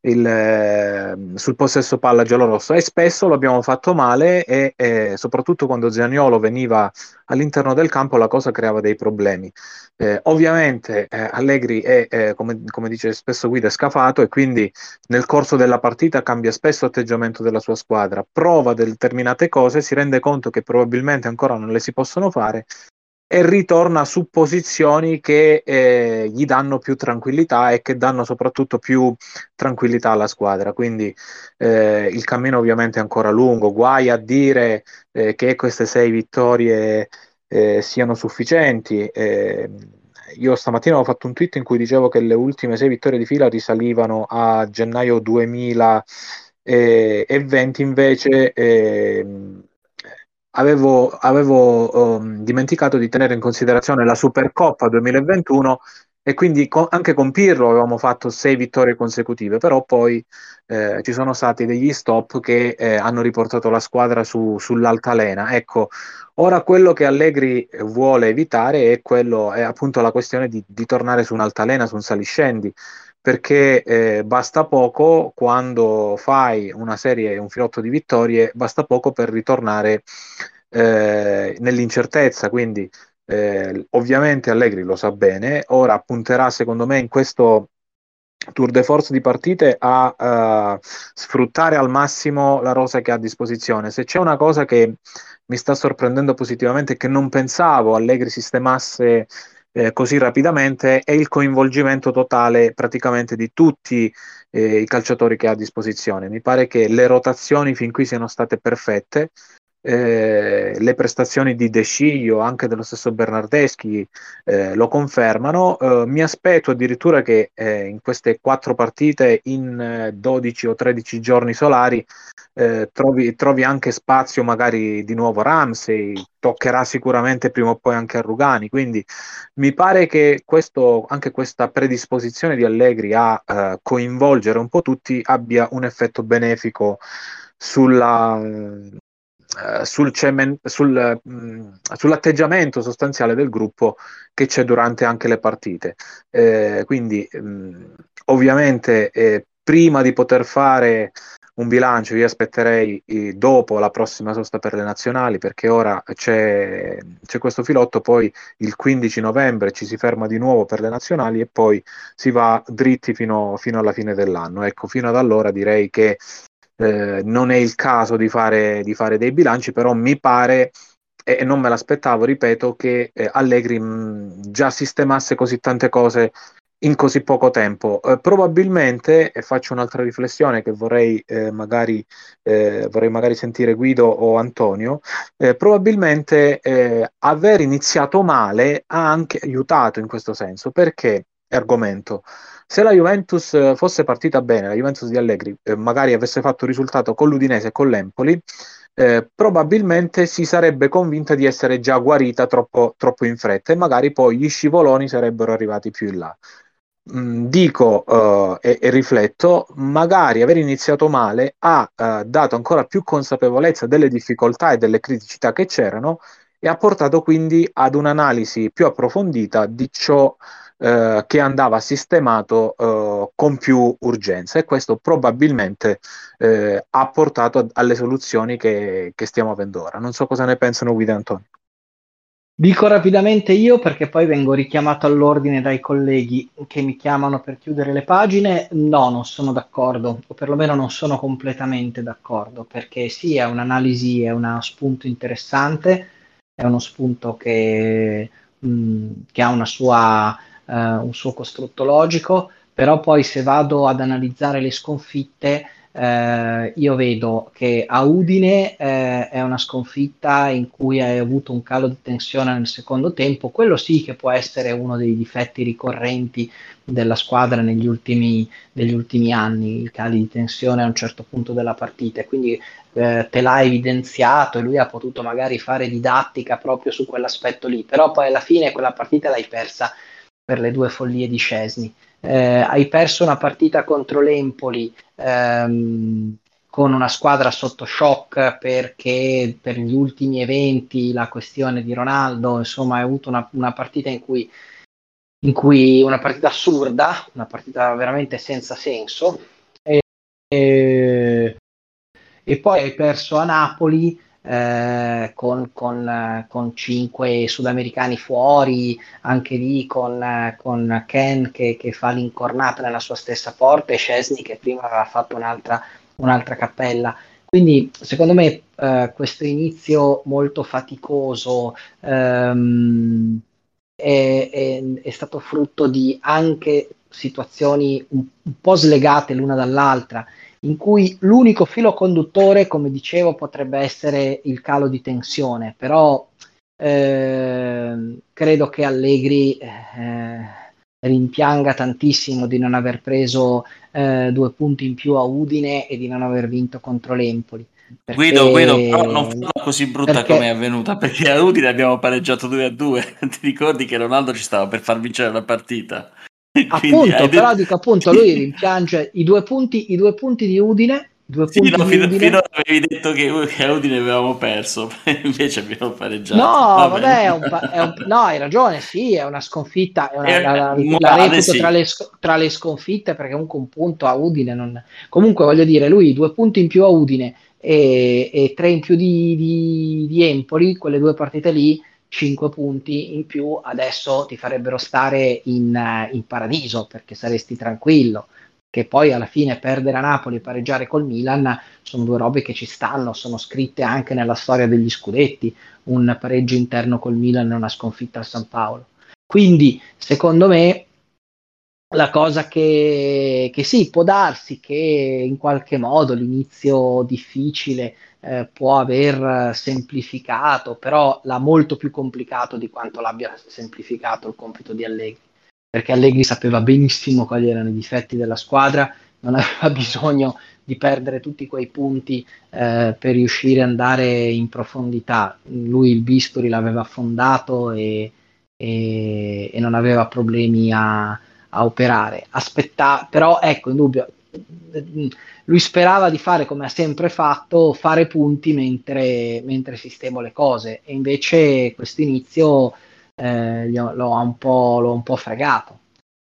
il, eh, sul possesso palla giallorosso e spesso l'abbiamo fatto male e eh, soprattutto quando Zaniolo veniva all'interno del campo la cosa creava dei problemi. Eh, ovviamente eh, Allegri è, eh, come, come, dice spesso Guida, scafato e quindi nel corso della partita cambia spesso atteggiamento della sua squadra, prova determinate cose, si rende conto che probabilmente ancora non le si possono fare e ritorna su posizioni che eh, gli danno più tranquillità e che danno soprattutto più tranquillità alla squadra. Quindi eh, il cammino ovviamente è ancora lungo, guai a dire eh, che queste sei vittorie eh, siano sufficienti. Eh, io stamattina ho fatto un tweet in cui dicevo che le ultime sei vittorie di fila risalivano a gennaio 2020, invece eh, avevo, avevo um, dimenticato di tenere in considerazione la Supercoppa 2021 e quindi con, anche con Pirlo avevamo fatto sei vittorie consecutive, però poi eh, ci sono stati degli stop che eh, hanno riportato la squadra su, sull'altalena. Ecco, ora quello che Allegri vuole evitare è, quello, è appunto la questione di, di tornare su un'altalena, su un saliscendi, perché eh, basta poco quando fai una serie, un filotto di vittorie, basta poco per ritornare eh, nell'incertezza, quindi eh, ovviamente Allegri lo sa bene, ora punterà secondo me in questo tour de force di partite a uh, sfruttare al massimo la rosa che ha a disposizione. Se c'è una cosa che mi sta sorprendendo positivamente che non pensavo Allegri sistemasse eh, così rapidamente è il coinvolgimento totale praticamente di tutti eh, i calciatori che ha a disposizione. Mi pare che le rotazioni fin qui siano state perfette eh, le prestazioni di De Sciglio, anche dello stesso Bernardeschi, eh, lo confermano. Eh, mi aspetto addirittura che eh, in queste quattro partite, in 12 eh, o 13 giorni solari, trovi, trovi, anche spazio magari di nuovo Ramsey, toccherà sicuramente prima o poi anche a Rugani. Quindi mi pare che questo, anche questa predisposizione di Allegri a coinvolgere un po' tutti abbia un effetto benefico sulla, sul cemen- sul, mh, mm, sull'atteggiamento sostanziale del gruppo che c'è durante anche le partite. Eh, quindi, mh, mm, ovviamente, eh, prima di poter fare un bilancio, io aspetterei eh, dopo la prossima sosta per le nazionali, perché ora c'è, c'è, questo filotto, poi il 15 novembre ci si ferma di nuovo per le nazionali e poi si va dritti fino, fino alla fine dell'anno. Ecco, fino ad allora direi che eh, non è il caso di fare, di fare dei bilanci, però mi pare e non me l'aspettavo, ripeto, che eh, Allegri mh, già sistemasse così tante cose in così poco tempo. Eh, probabilmente, e faccio un'altra riflessione che vorrei, eh, magari, eh, vorrei magari sentire Guido o Antonio, eh, probabilmente eh, aver iniziato male ha anche aiutato in questo senso, perché, argomento, se la Juventus eh, fosse partita bene, la Juventus di Allegri, eh, magari avesse fatto risultato con l'Udinese e con l'Empoli, eh, probabilmente si sarebbe convinta di essere già guarita troppo, troppo, in fretta e magari poi gli scivoloni sarebbero arrivati più in là. Mm, dico uh, e, e, rifletto, magari aver iniziato male ha uh, dato ancora più consapevolezza delle difficoltà e delle criticità che c'erano e ha portato quindi ad un'analisi più approfondita di ciò eh, che andava sistemato eh, con più urgenza e questo probabilmente eh, ha portato alle soluzioni che, che, stiamo avendo ora. Non so cosa ne pensano Guido e Antonio. Dico rapidamente io perché poi vengo richiamato all'ordine dai colleghi che mi chiamano per chiudere le pagine. No, non sono d'accordo, o perlomeno non sono completamente d'accordo, perché sì, è un'analisi, è uno spunto interessante, è uno spunto che, mh, che ha una sua un suo costrutto logico, però poi se vado ad analizzare le sconfitte, eh, io vedo che a Udine eh, è una sconfitta in cui hai avuto un calo di tensione nel secondo tempo, quello sì che può essere uno dei difetti ricorrenti della squadra negli ultimi, negli ultimi anni, i cali di tensione a un certo punto della partita, quindi eh, te l'ha evidenziato e lui ha potuto magari fare didattica proprio su quell'aspetto lì, però poi alla fine quella partita l'hai persa per le due follie di Scesni. Eh, hai perso una partita contro l'Empoli ehm, con una squadra sotto shock perché per gli ultimi eventi, la questione di Ronaldo, insomma, hai avuto una, una partita in cui, in cui, una partita assurda, una partita veramente senza senso. E, e, e poi hai perso a Napoli eh, con, con, eh, con, cinque sudamericani fuori, anche lì con, eh, con Ken che, che, fa l'incornata nella sua stessa porta e Scesni che prima aveva fatto un'altra, un'altra cappella. Quindi secondo me eh, questo inizio molto faticoso ehm, è, è, è, stato frutto di anche situazioni un, un po' slegate l'una dall'altra in cui l'unico filo conduttore, come dicevo, potrebbe essere il calo di tensione, però eh, credo che Allegri eh, rimpianga tantissimo di non aver preso eh, due punti in più a Udine e di non aver vinto contro l'Empoli. Perché... Guido, Guido, però non farla così brutta perché... come è avvenuta, perché a Udine abbiamo pareggiato 2 a 2. Ti ricordi che Ronaldo ci stava per far vincere la partita? Appunto, però dico appunto, lui rimpiange i due punti, i due punti di Udine Due sì, no, fino, Udine. fino avevi detto che, che a Udine avevamo perso, invece abbiamo pareggiato. No, vabbè, vabbè è un, è un, no, hai ragione, sì, è una sconfitta, è una, è, la, la, la reputo sì. tra, le, tra, le, sconfitte perché comunque un punto a Udine non... Comunque voglio dire, lui due punti in più a Udine e, e tre in più di, di, di Empoli, quelle due partite lì, cinque punti in più adesso ti farebbero stare in, in paradiso perché saresti tranquillo che poi alla fine perdere a Napoli e pareggiare col Milan sono due robe che ci stanno, sono scritte anche nella storia degli scudetti, un pareggio interno col Milan e una sconfitta al San Paolo. Quindi, secondo me, la cosa che, che sì, può darsi che in qualche modo l'inizio difficile eh, può aver semplificato, però l'ha molto più complicato di quanto l'abbia semplificato il compito di Allegri perché Allegri sapeva benissimo quali erano i difetti della squadra, non aveva bisogno di perdere tutti quei punti eh, per riuscire ad andare in profondità. Lui il Bisturi l'aveva fondato e, e, e non aveva problemi a, a operare. Aspetta, però ecco, in dubbio, lui sperava di fare come ha sempre fatto, fare punti mentre, mentre sistemo le cose e invece questo inizio eh, l'ho, un l'ho un po' fregato.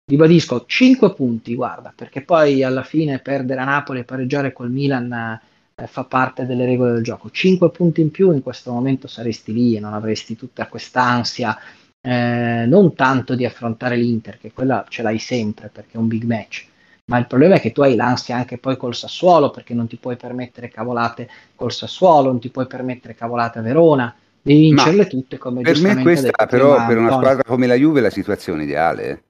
Ribadisco, 5 punti, guarda, perché poi alla fine perdere a Napoli e pareggiare col Milan eh, fa parte delle regole del gioco. 5 punti in più in questo momento saresti lì e non avresti tutta quest'ansia, eh, non tanto di affrontare l'Inter, che quella ce l'hai sempre perché è un big match, ma il problema è che tu hai l'ansia anche poi col Sassuolo, perché non ti puoi permettere cavolate col Sassuolo, non ti puoi permettere cavolate a Verona, Devi vincerle Ma tutte come Per me questa però per una squadra come la Juve è la situazione ideale. Eh.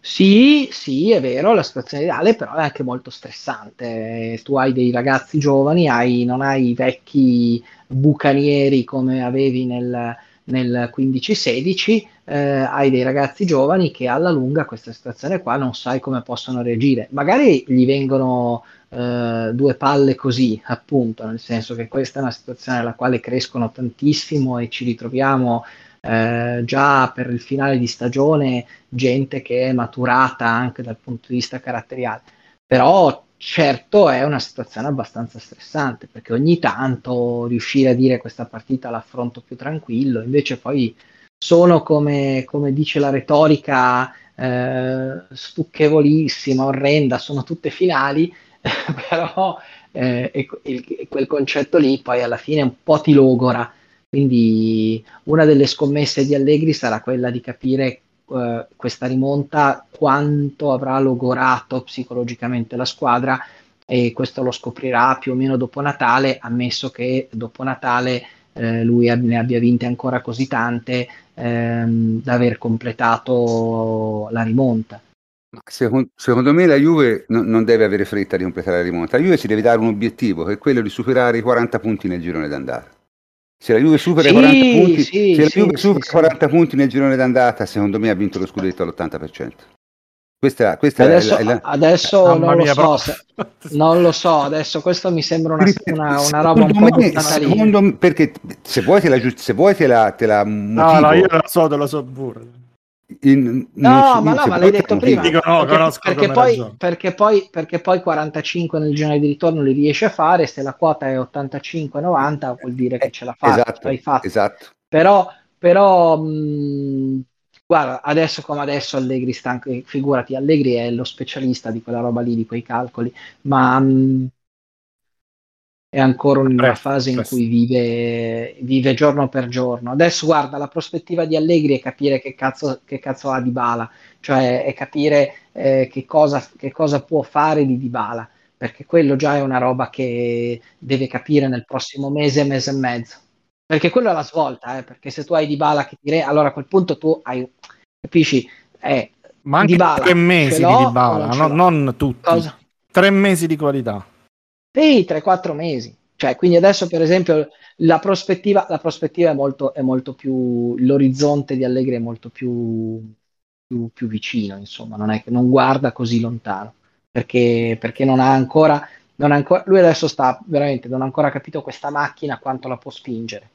Sì, sì, è vero, la situazione ideale, però è anche molto stressante. Tu hai dei ragazzi giovani, hai, non hai i vecchi bucanieri come avevi nel, nel 15-16, eh, hai dei ragazzi giovani che alla lunga questa situazione qua non sai come possono reagire. Magari gli vengono eh, due palle così, appunto, nel senso che questa è una situazione nella quale crescono tantissimo e ci ritroviamo eh, già per il finale di stagione gente che è maturata anche dal punto di vista caratteriale. Però certo è una situazione abbastanza stressante perché ogni tanto riuscire a dire questa partita l'affronto più tranquillo, invece poi sono come, come dice la retorica eh, stucchevolissima, orrenda, sono tutte finali però eh, il, quel concetto lì poi alla fine un po' ti logora. Quindi una delle scommesse di Allegri sarà quella di capire eh, questa rimonta quanto avrà logorato psicologicamente la squadra e questo lo scoprirà più o meno dopo Natale, ammesso che dopo Natale eh, lui ne abbia vinte ancora così tante ehm, da aver completato la rimonta. Secon- secondo me la Juve no- non deve avere fretta di completare la rimonta. La Juve si deve dare un obiettivo che è quello di superare i 40 punti nel girone d'andata. Se la Juve supera, sì, i, 40 punti, sì, se la Juve sì, supera 40 punti nel girone d'andata, secondo me ha vinto lo scudetto all'80%. Questa, questa adesso, è la, è la... adesso non, lo so, se, non lo so, adesso questo mi sembra una, una, una roba un po' me, secondo me, perché se vuoi te la, se vuoi te la, te la No, no, io lo so, te lo so pure. In, no, ma no, ma l'hai detto prima. Dico, no, perché, perché, poi, perché, poi, perché, poi, 45 nel giorno di ritorno li riesce a fare. Se la quota è 85-90, vuol dire che ce la fa. Esatto, esatto. Però, però mh, guarda, adesso come adesso Allegri sta anche, figurati, Allegri è lo specialista di quella roba lì, di quei calcoli, ma mh, è ancora in una fase in cui vive, vive, giorno per giorno. Adesso guarda, la prospettiva di Allegri è capire che cazzo, che cazzo ha di Bala, cioè è capire eh, che, cosa, che, cosa, può fare di Dybala, perché quello già è una roba che deve capire nel prossimo mese, mese e mezzo. Perché quello è la svolta, eh, perché se tu hai Dybala che ti re, allora a quel punto tu hai, capisci, è Ma anche Dybala, tre mesi di Dybala, non, no, non tutti. Cosa? Tre mesi di qualità. Sì, 3-4 mesi. Cioè, quindi adesso, per esempio, la prospettiva, la prospettiva è, molto, è, molto, più. L'orizzonte di Allegri è molto più, più, più vicino, insomma, non, è, non guarda così lontano perché, perché non ha ancora. Non ha ancora lui adesso sta veramente, non ha ancora capito questa macchina quanto la può spingere.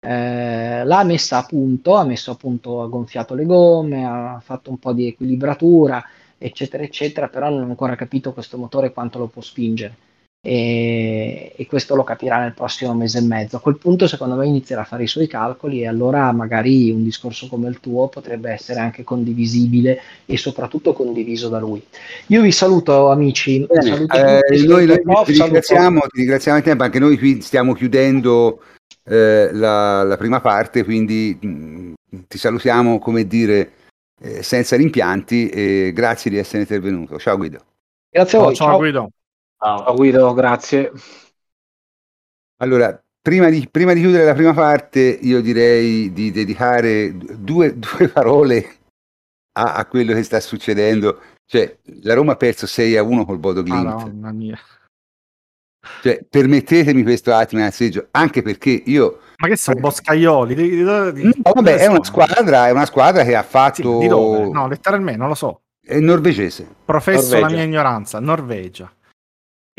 Eh, l'ha messa a punto, ha messo a punto, ha gonfiato le gomme, ha fatto un po' di equilibratura, eccetera, eccetera, però non ha ancora capito questo motore quanto lo può spingere e, e, questo lo capirà nel prossimo mese e mezzo. A quel punto, secondo me, inizierà a fare i suoi calcoli e allora magari un discorso come il tuo potrebbe essere anche condivisibile e soprattutto condiviso da lui. Io vi saluto, amici. Saluto eh, noi ti, ti, ringraziamo, ti ringraziamo tempo, anche noi qui stiamo chiudendo eh, la, la, prima parte, quindi mh, mm, ti salutiamo, come dire, eh, senza rimpianti e grazie di essere intervenuto. Ciao Guido. Grazie a voi. ciao. ciao. Guido. Ciao Guido, grazie. Allora, prima di, prima di, chiudere la prima parte, io direi di dedicare due, due parole a, a, quello che sta succedendo. Cioè, la Roma ha perso 6 a 1 col Bodo Glimt. Madonna mia. Cioè, permettetemi questo attimo di asseggio, anche perché io... Ma che sono boscaioli? Di, di, di, no, vabbè, è una, squadra, è una squadra che ha fatto... Sì, di dove? No, letteralmente, non lo so. È norvegese. Professo Norvegia. la mia ignoranza, Norvegia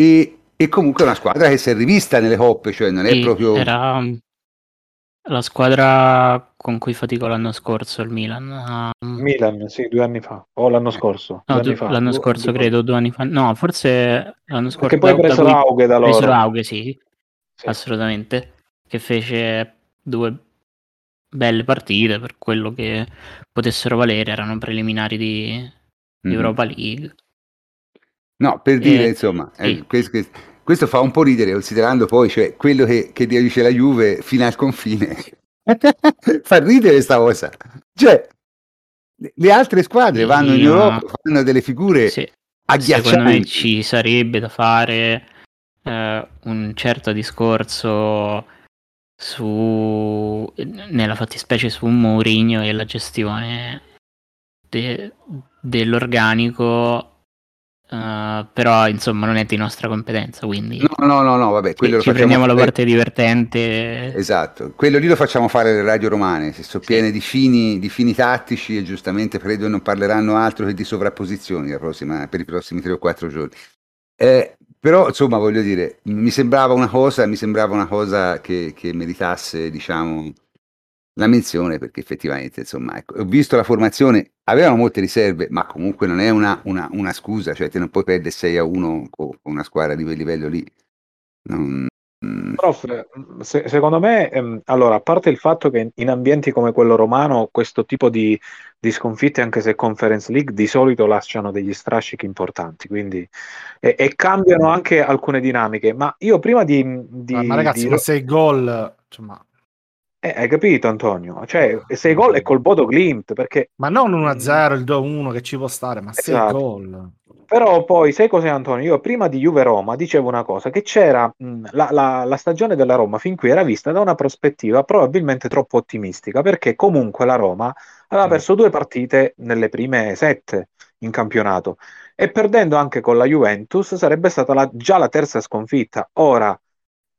e, e, comunque è una squadra che si è rivista nelle coppe, cioè non è sì, proprio... Era la squadra con cui faticò l'anno scorso il Milan. Um... Milan, sì, due anni fa, o l'anno scorso. No, du- l'anno scorso due, credo, due anni fa. No, forse l'anno scorso... Che poi ha preso da l'Aughe da loro. Preso l'Aughe, sì, sì, assolutamente. Che fece due belle partite per quello che potessero valere, erano preliminari di, di Europa League. No, per dire, eh, insomma, eh, sì. eh, questo, questo, fa un po' ridere, considerando poi cioè, quello che, che dice la Juve fino al confine. fa ridere questa cosa. Cioè, le altre squadre vanno in Europa, fanno delle figure sì. agghiaccianti. Secondo me ci sarebbe da fare eh, un certo discorso su, nella fattispecie su Mourinho e la gestione de, dell'organico Uh, però insomma non è di nostra competenza quindi no no no, no vabbè quello ci, ci prendiamo la parte divertente. Esatto quello lì lo facciamo fare le radio romane se sono piene di fini, di fini tattici e giustamente credo non parleranno altro che di sovrapposizioni prossima, per i prossimi tre o quattro giorni. Eh, però insomma voglio dire mi sembrava una cosa mi sembrava una cosa che, che meritasse diciamo la menzione perché effettivamente insomma ecco, ho visto la formazione avevano molte riserve ma comunque non è una, una, una scusa cioè te non puoi perdere 6 a 1 con una squadra di quel livello lì non... Mm. Prof, se, secondo me, ehm, allora, a parte il fatto che in ambienti come quello romano questo tipo di, di, sconfitte, anche se Conference League, di solito lasciano degli strascichi importanti, quindi, e, e cambiano anche alcune dinamiche. Ma io prima di... di ma, ma ragazzi, di... ma sei gol... Insomma, eh, hai capito Antonio? Cioè, 6 gol è col Bodo Glimt perché... Ma non 1-0, il 2-1 che ci può stare, ma 6 esatto. gol. Però poi, sai cos'è Antonio? Io prima di Juve-Roma dicevo una cosa, che c'era mh, la, la, la, stagione della Roma fin qui era vista da una prospettiva probabilmente troppo ottimistica, perché comunque la Roma aveva mm. perso due partite nelle prime sette in campionato e perdendo anche con la Juventus sarebbe stata la, già la terza sconfitta. Ora,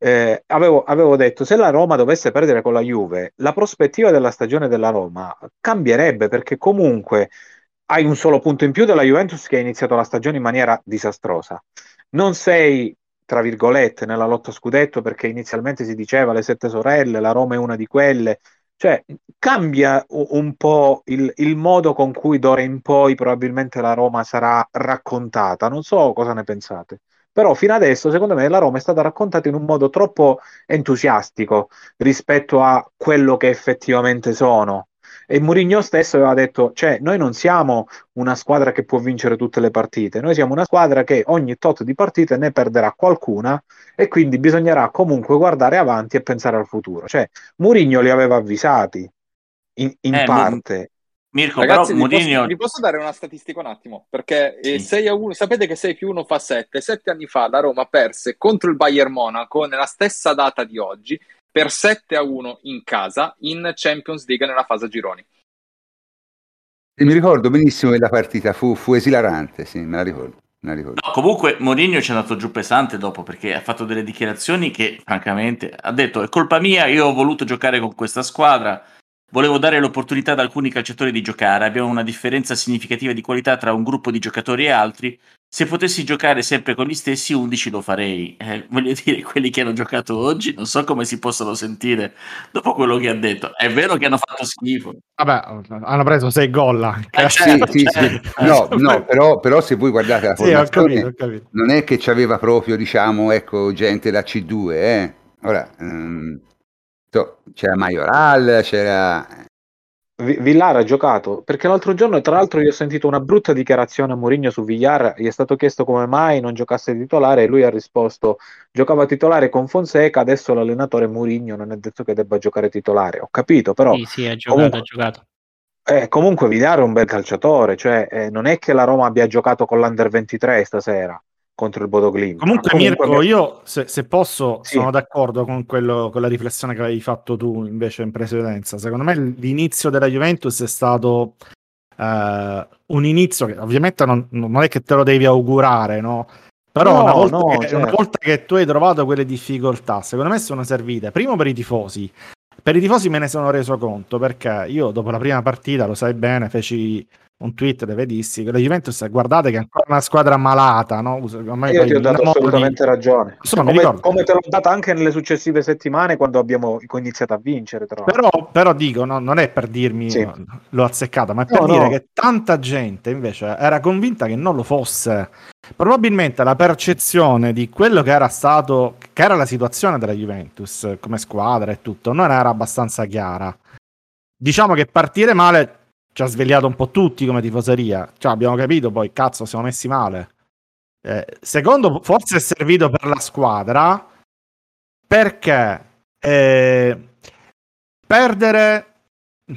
eh, avevo, avevo, detto se la Roma dovesse perdere con la Juve, la prospettiva della stagione della Roma cambierebbe perché comunque hai un solo punto in più della Juventus che ha iniziato la stagione in maniera disastrosa. Non sei, tra virgolette, nella lotta scudetto perché inizialmente si diceva le sette sorelle, la Roma è una di quelle. Cioè, cambia un po' il, il modo con cui d'ora in poi probabilmente la Roma sarà raccontata. Non so cosa ne pensate. Però fino adesso, secondo me, la Roma è stata raccontata in un modo troppo entusiastico rispetto a quello che effettivamente sono. E Mourinho stesso aveva detto: cioè, noi non siamo una squadra che può vincere tutte le partite, noi siamo una squadra che ogni tot di partite ne perderà qualcuna e quindi bisognerà comunque guardare avanti e pensare al futuro. Cioè, Mourinho li aveva avvisati in, in eh, parte. Mirko, Ragazzi, però, vi, Mourinho... posso, vi posso dare una statistica un attimo? Perché eh, sì. 6 a 1, sapete che 6 più 1 fa 7. 7 anni fa la Roma perse contro il Bayern Monaco nella stessa data di oggi per 7 a 1 in casa in Champions League nella fase a gironi. E mi ricordo benissimo che la partita fu, fu esilarante, sì, me la ricordo. No, comunque Mourinho ci è andato giù pesante dopo perché ha fatto delle dichiarazioni che francamente ha detto è colpa mia, io ho voluto giocare con questa squadra, volevo dare l'opportunità ad alcuni calciatori di giocare, abbiamo una differenza significativa di qualità tra un gruppo di giocatori e altri, se potessi giocare sempre con gli stessi 11 lo farei. Eh, voglio dire, quelli che hanno giocato oggi non so come si possono sentire dopo quello che ha detto. È vero che hanno fatto schifo. Vabbè, hanno preso 6 gol anche. Eh, certo, sì, certo. Sì, no, no però, però, se voi guardate la formazione, sì, ho capito, ho capito. non è che c'aveva proprio, diciamo, ecco, gente da C2, eh. Ora, um, c'era Majoral, c'era Villar ha giocato perché l'altro giorno, tra l'altro, io ho sentito una brutta dichiarazione a Mourinho su Villar. Gli è stato chiesto come mai non giocasse titolare e lui ha risposto: giocava titolare con Fonseca. Adesso l'allenatore Mourinho non è detto che debba giocare titolare. Ho capito, però. Sì, sì, ha giocato. Comunque, ha giocato. Eh, comunque Villar è un bel calciatore, cioè eh, non è che la Roma abbia giocato con l'Under 23 stasera contro il Bodo Glimt. Comunque, Comunque Mirko, io se, se posso sì. sono d'accordo con, quello, con la riflessione che avevi fatto tu invece in precedenza. Secondo me l'inizio della Juventus è stato uh, un inizio che ovviamente non, non, è che te lo devi augurare, no? Però no, una, volta no, che, certo. una volta che tu hai trovato quelle difficoltà, secondo me sono servite. Primo per i tifosi. Per i tifosi me ne sono reso conto perché io dopo la prima partita, lo sai bene, feci un tweet che la Juventus guardate che è ancora una squadra malata no? Ormai io ti ho dato assolutamente di... ragione. Insomma, come, come, te l'ho data anche nelle successive settimane quando abbiamo iniziato a vincere però, però dico no, non è per dirmi sì. l'ho azzeccata ma è per no, dire che tanta gente invece era convinta che non lo fosse. Probabilmente la percezione di quello che era stato che era la situazione della Juventus come squadra e tutto non era abbastanza chiara. Diciamo che partire male ci ha svegliato un po' tutti come tifoseria. Cioè, abbiamo capito poi, cazzo, siamo messi male. Eh, secondo, forse è servito per la squadra perché eh, perdere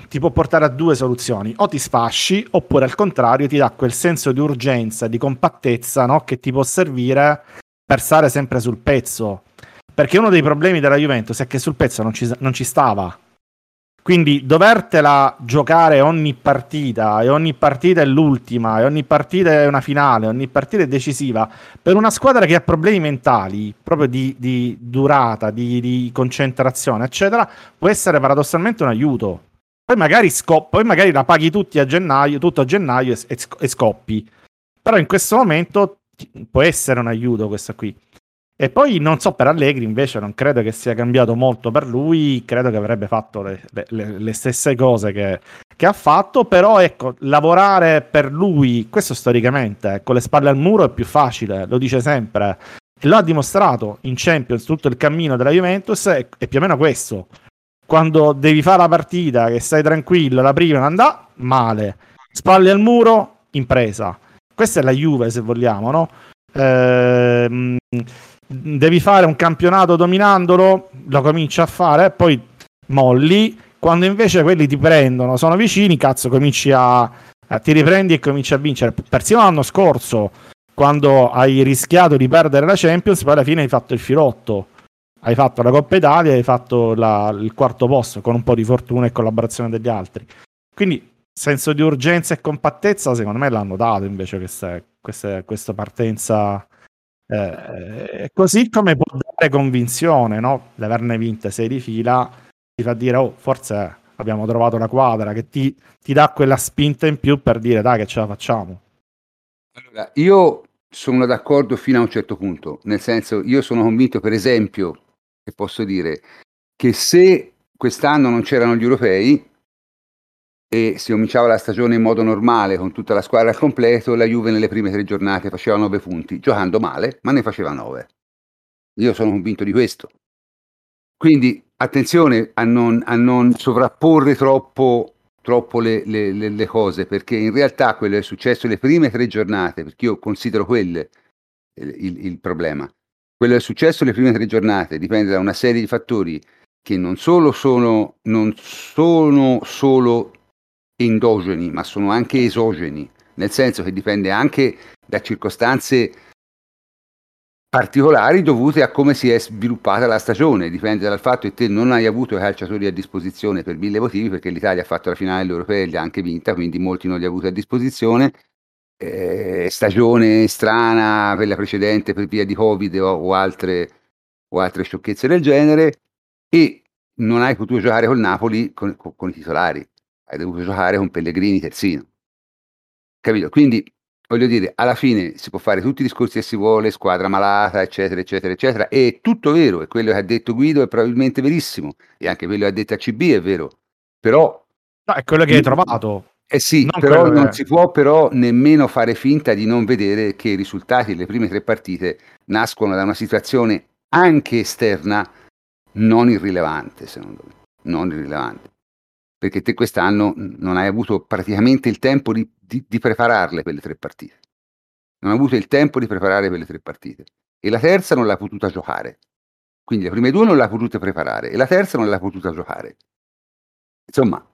ti può portare a due soluzioni: o ti sfasci, oppure al contrario ti dà quel senso di urgenza, di compattezza no? che ti può servire per stare sempre sul pezzo. Perché uno dei problemi della Juventus è che sul pezzo non ci, non ci stava. Quindi dovertela giocare ogni partita, e ogni partita è l'ultima, e ogni partita è una finale, ogni partita è decisiva, per una squadra che ha problemi mentali, proprio di, di durata, di, di, concentrazione, eccetera, può essere paradossalmente un aiuto. Poi magari, scop- poi magari la paghi tutti a gennaio, tutto a gennaio e, e scoppi. Però in questo momento può essere un aiuto questa qui. E poi non so per Allegri invece non credo che sia cambiato molto per lui, credo che avrebbe fatto le, le, le stesse cose che, che, ha fatto, però ecco, lavorare per lui, questo storicamente, con le spalle al muro è più facile, lo dice sempre, e lo ha dimostrato in Champions tutto il cammino della Juventus, è, è più o meno questo. Quando devi fare la partita, che stai tranquillo, la prima non andà, male. Spalle al muro, impresa. Questa è la Juve se vogliamo, no? Ehm devi fare un campionato dominandolo, lo cominci a fare, poi molli. Quando invece quelli ti prendono, sono vicini, cazzo, cominci a, a ti riprendi e cominci a vincere. Persino l'anno scorso, quando hai rischiato di perdere la Champions, poi alla fine hai fatto il filotto. Hai fatto la Coppa Italia, hai fatto la, il quarto posto con un po' di fortuna e collaborazione degli altri. Quindi senso di urgenza e compattezza, secondo me l'hanno dato invece questa, questa, questa partenza eh, così come può dare convinzione, no? L'averne vinte sei di fila ti fa dire, oh, forse abbiamo trovato una quadra che ti, ti dà quella spinta in più per dire, dai, che ce la facciamo. Allora, io sono d'accordo fino a un certo punto, nel senso, io sono convinto, per esempio, che posso dire, che se quest'anno non c'erano gli europei, e si cominciava la stagione in modo normale con tutta la squadra al completo, la Juve nelle prime tre giornate faceva nove punti, giocando male, ma ne faceva nove. Io sono convinto di questo. Quindi attenzione a non, a non sovrapporre troppo, troppo le, le, le, cose, perché in realtà quello è successo le prime tre giornate, perché io considero quelle il, il, il problema, quello è successo le prime tre giornate dipende da una serie di fattori che non solo sono, non sono solo endogeni, ma sono anche esogeni, nel senso che dipende anche da circostanze particolari dovute a come si è sviluppata la stagione, dipende dal fatto che te non hai avuto i calciatori a disposizione per mille motivi, perché l'Italia ha fatto la finale dell'Europea e li ha anche vinta, quindi molti non li ha avuti a disposizione, eh, stagione strana, quella precedente per via di Covid o, o, altre, o altre sciocchezze del genere, e non hai potuto giocare col Napoli con, con, con i titolari, hai dovuto giocare con Pellegrini terzino. Capito? Quindi voglio dire, alla fine si può fare tutti i discorsi che si vuole, squadra malata, eccetera, eccetera, eccetera. È tutto vero, e quello che ha detto Guido è probabilmente verissimo, e anche quello che ha detto ACB è vero. Però... No, è quello che hai trovato. Eh sì, non però non si può però nemmeno fare finta di non vedere che i risultati delle prime tre partite nascono da una situazione anche esterna non irrilevante, secondo me. Non irrilevante. Perché te quest'anno non hai avuto praticamente il tempo di, di, di prepararle quelle tre partite. Non hai avuto il tempo di preparare quelle tre partite. E la terza non l'ha potuta giocare. Quindi le prime due non l'ha potuta preparare e la terza non l'ha potuta giocare. Insomma,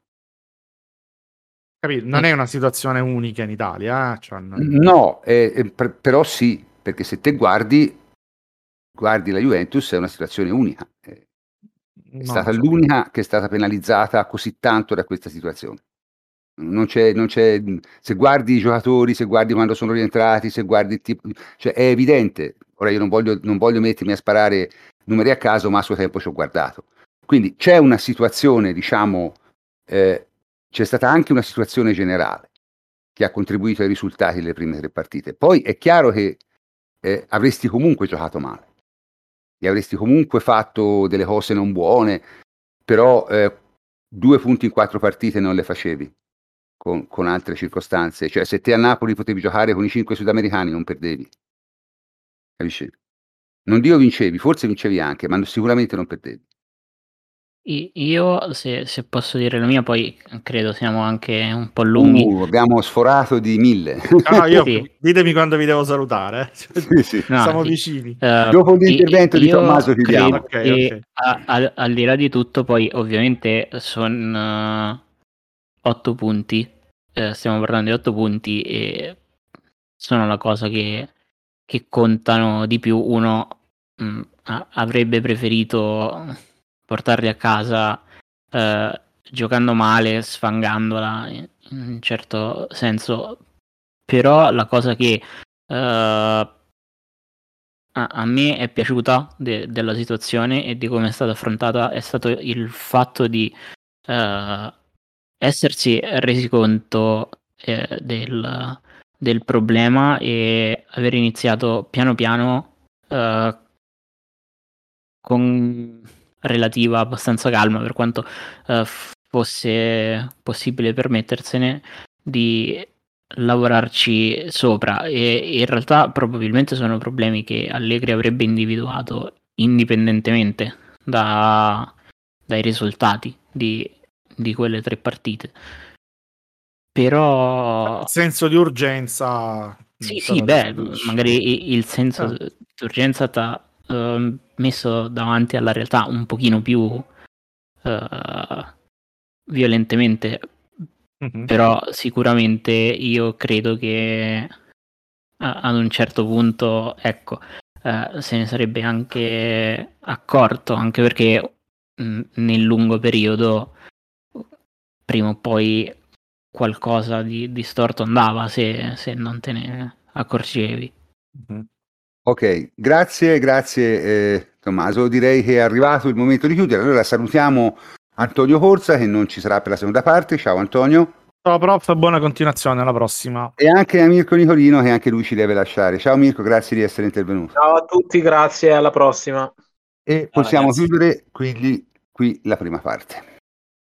Capito? Non è una situazione unica in Italia. Eh? Cioè, non... No, eh, per, però sì, perché se te guardi, guardi la Juventus è una situazione unica. È stata so. l'unica che è stata penalizzata così tanto da questa situazione. Non c'è, non c'è, se guardi i giocatori, se guardi quando sono rientrati, se guardi il tipo, cioè è evidente. Ora io non voglio, non voglio mettermi a sparare numeri a caso, ma a suo tempo ci ho guardato. Quindi c'è una situazione, diciamo, eh, c'è stata anche una situazione generale che ha contribuito ai risultati delle prime tre partite. Poi è chiaro che eh, avresti comunque giocato male e avresti comunque fatto delle cose non buone, però eh, due punti in quattro partite non le facevi con, con, altre circostanze. Cioè, se te a Napoli potevi giocare con i cinque sudamericani, non perdevi. Capisci? Non dico vincevi, forse vincevi anche, ma sicuramente non perdevi. Io, se, se, posso dire la mia, poi credo siamo anche un po' lunghi. Uh, abbiamo sforato di mille. No, io, sì. Ditemi quando vi devo salutare. Eh. Sì, sì. No, Siamo vicini. Uh, Dopo l'intervento di Tommaso ti diamo. Okay, okay. A, a, al di là di tutto, poi ovviamente sono uh, otto punti. Uh, stiamo parlando di otto punti e sono la cosa che, che contano di più. Uno mh, mm, avrebbe preferito portarli a casa eh, giocando male, sfangandola in, un certo senso. Però la cosa che eh, a, a, me è piaciuta de, della situazione e di come è stata affrontata è stato il fatto di eh, essersi resi conto eh, del, del problema e aver iniziato piano piano uh, con relativa abbastanza calma per quanto uh, fosse possibile permettersene di lavorarci sopra. E in realtà probabilmente sono problemi che Allegri avrebbe individuato indipendentemente da, dai risultati di, di quelle tre partite. Però il senso di urgenza sì sì beh magari il senso ah. di urgenza ta, uh, messo davanti alla realtà un pochino più uh, violentemente, mm-hmm. però sicuramente io credo che ad un certo punto, ecco, uh, se ne sarebbe anche accorto, anche perché mh, nel lungo periodo prima o poi qualcosa di, di storto andava se, se, non te ne accorgevi. Mm-hmm. Ok, grazie, grazie eh, Tommaso. Direi che è arrivato il momento di chiudere. Allora salutiamo Antonio Corsa che non ci sarà per la seconda parte. Ciao Antonio. Ciao prof, buona continuazione, alla prossima. E anche a Mirko Nicolino che anche lui ci deve lasciare. Ciao Mirko, grazie di essere intervenuto. Ciao a tutti, grazie, alla prossima. E possiamo Ciao, chiudere quindi qui la prima parte.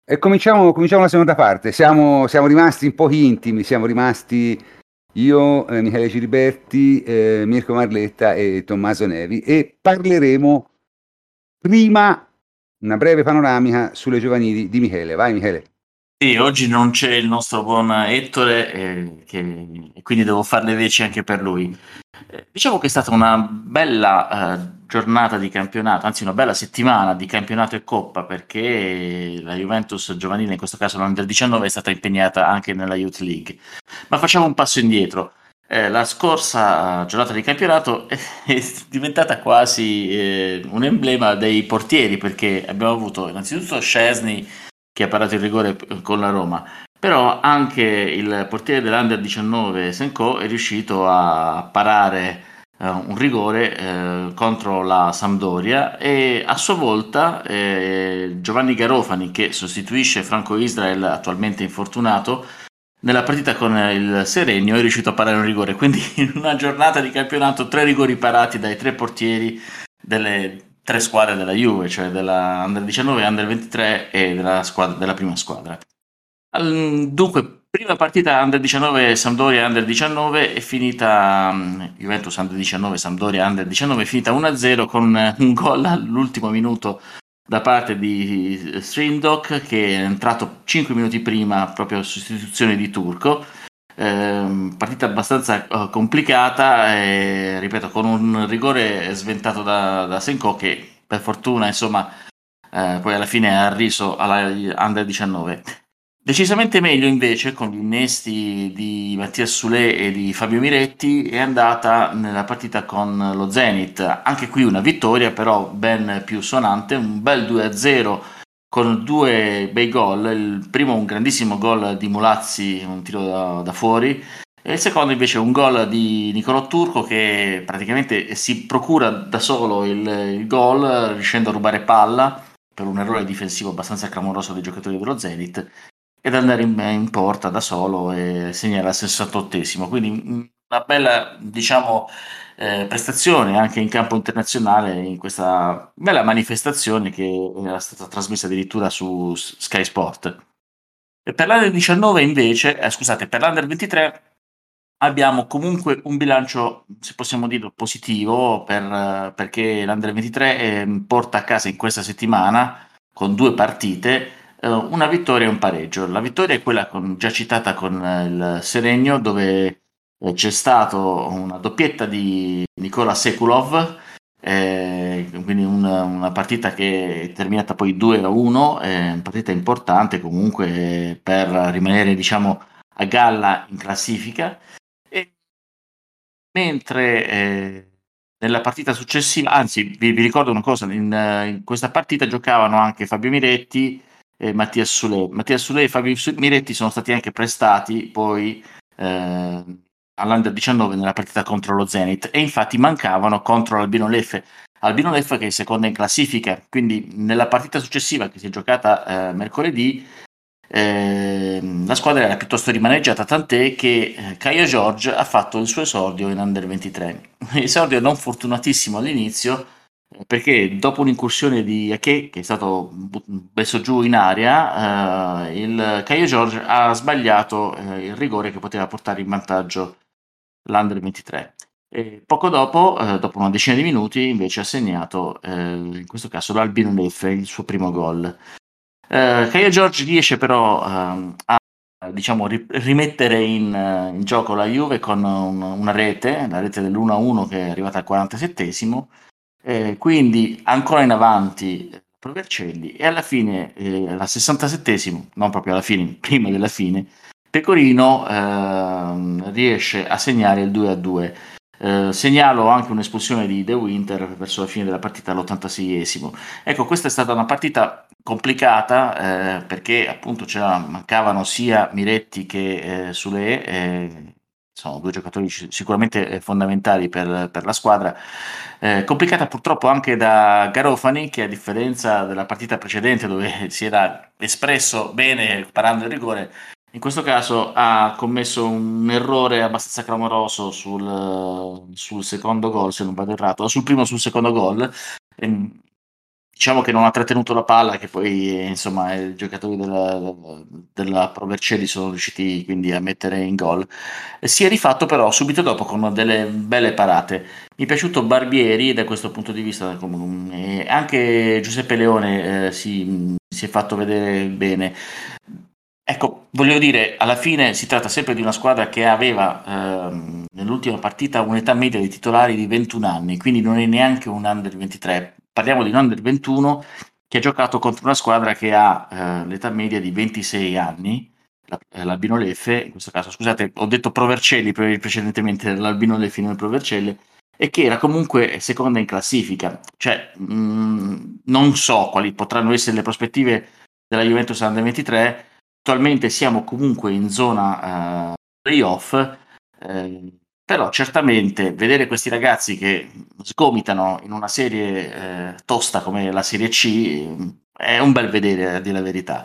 E cominciamo, cominciamo la seconda parte. Siamo, siamo rimasti un po' intimi, siamo rimasti io, eh, Michele Giriberti, eh, Mirko Marletta e Tommaso Nevi e parleremo prima una breve panoramica sulle giovanili di Michele. Vai Michele. Sì, oggi non c'è il nostro buon Ettore eh, che, e quindi devo fare le veci anche per lui. Eh, diciamo che è stata una bella eh, giornata di campionato, anzi una bella settimana di campionato e coppa perché la Juventus giovanile, in questo caso l'Under 19, è stata impegnata anche nella Youth League. Ma facciamo un passo indietro. Eh, la scorsa giornata di campionato è diventata quasi eh, un emblema dei portieri perché abbiamo avuto innanzitutto Scesni che ha parato il rigore con la Roma, però anche il portiere dell'Under 19 Senko è riuscito a parare eh, un rigore eh, contro la Sampdoria e a sua volta eh, Giovanni Garofani che sostituisce Franco Israel attualmente infortunato nella partita con il Serenio è riuscito a parare un rigore. Quindi in una giornata di campionato tre rigori parati dai tre portieri delle tre squadre della Juve cioè della Under 19, Under 23 e della, squadra, della prima squadra. Dunque, prima partita Under 19 Sampdoria Under 19 è finita Juventus Under 19 Sampdoria Under 19 è finita 1-0 con un gol all'ultimo minuto da parte di Streamdock che è entrato 5 minuti prima proprio a sostituzione di Turco. Eh, partita abbastanza uh, complicata e, ripeto con un rigore sventato da, da Senko che per fortuna insomma eh, poi alla fine ha riso alla Under 19 Decisamente meglio invece con gli innesti di Mattia Sule e di Fabio Miretti è andata nella partita con lo Zenit. Anche qui una vittoria però ben più sonante, un bel 2-0 con due bei gol. Il primo un grandissimo gol di Mulazzi, un tiro da, da fuori, e il secondo invece un gol di Nicolò Turco che praticamente si procura da solo il, il gol riuscendo a rubare palla per un errore difensivo abbastanza clamoroso dei giocatori dello Zenit ed andare in, in porta da solo e segnare al 68esimo. Quindi mm, una bella, diciamo, eh, prestazione anche in campo internazionale in questa bella manifestazione che era stata trasmessa addirittura su Sky Sport. E per l'Under 19 invece, eh, scusate, per l'Under 23 abbiamo comunque un bilancio, se possiamo dirlo, positivo per, perché l'Under 23 eh, porta a casa in questa settimana con due partite una vittoria e un pareggio. La vittoria è quella con, già citata con eh, il Seregno, dove eh, c'è stata una doppietta di Nicola Sekulov, eh, quindi una, una, partita che è terminata poi 2 a 1, eh, una partita importante comunque per rimanere diciamo a galla in classifica. Mentre eh, nella partita successiva, anzi vi, vi ricordo una cosa, in, in, questa partita giocavano anche Fabio Miretti, e Mattia Sule. Mattia Sule e Fabio Miretti sono stati anche prestati poi eh, all'Under 19 nella partita contro lo Zenit e infatti mancavano contro l'Albino Leffe. Albino Leffe che è seconda in classifica, quindi nella partita successiva che si è giocata eh, mercoledì eh, la squadra era piuttosto rimaneggiata, tant'è che eh, Caio George ha fatto il suo esordio in Under 23. Esordio non fortunatissimo all'inizio, perché dopo un'incursione di Ake, che è stato messo giù in aria, eh, il Caio George ha sbagliato eh, il rigore che poteva portare in vantaggio l'Under 23. E poco dopo, eh, dopo una decina di minuti, invece ha segnato, eh, in questo caso, l'Albino Leffe, il suo primo gol. Eh, Caio George riesce però ehm, a diciamo, rimettere in, in, gioco la Juve con un, una rete, la rete dell'1-1 che è arrivata al 47esimo, eh, quindi ancora in avanti eh, Provercelli e alla fine, eh, al 67esimo, non proprio alla fine, prima della fine, Pecorino eh, riesce a segnare il 2-2. Eh, segnalo anche un'espulsione di De Winter verso la fine della partita all'86esimo. Ecco, questa è stata una partita complicata eh, perché appunto mancavano sia Miretti che eh, Sule, eh, sono due giocatori sicuramente eh, fondamentali per, per la squadra. Eh, complicata purtroppo anche da Garofani, che a differenza della partita precedente dove si era espresso bene parando il rigore, in questo caso ha commesso un errore abbastanza clamoroso sul, sul secondo gol, se non vado errato, sul primo sul secondo gol. Diciamo che non ha trattenuto la palla, che poi insomma i giocatori della, della Provercelli sono riusciti quindi a mettere in gol. Si è rifatto però subito dopo con delle belle parate. Mi è piaciuto Barbieri da questo punto di vista, e anche Giuseppe Leone eh, si, si è fatto vedere bene. Ecco, voglio dire, alla fine si tratta sempre di una squadra che aveva ehm, nell'ultima partita un'età media di titolari di 21 anni, quindi non è neanche un under 23 parliamo di un under 21 che ha giocato contro una squadra che ha eh, l'età media di 26 anni, eh, l'Albino Leffe, in questo caso, scusate, ho detto Provercelli precedentemente, l'Albino Leffe non il Provercelli, e che era comunque seconda in classifica. Cioè, mh, mm, non so quali potranno essere le prospettive della Juventus Under 23, attualmente siamo comunque in zona uh, playoff, eh, però certamente vedere questi ragazzi che sgomitano in una serie eh, tosta come la Serie C è un bel vedere, a dire la verità.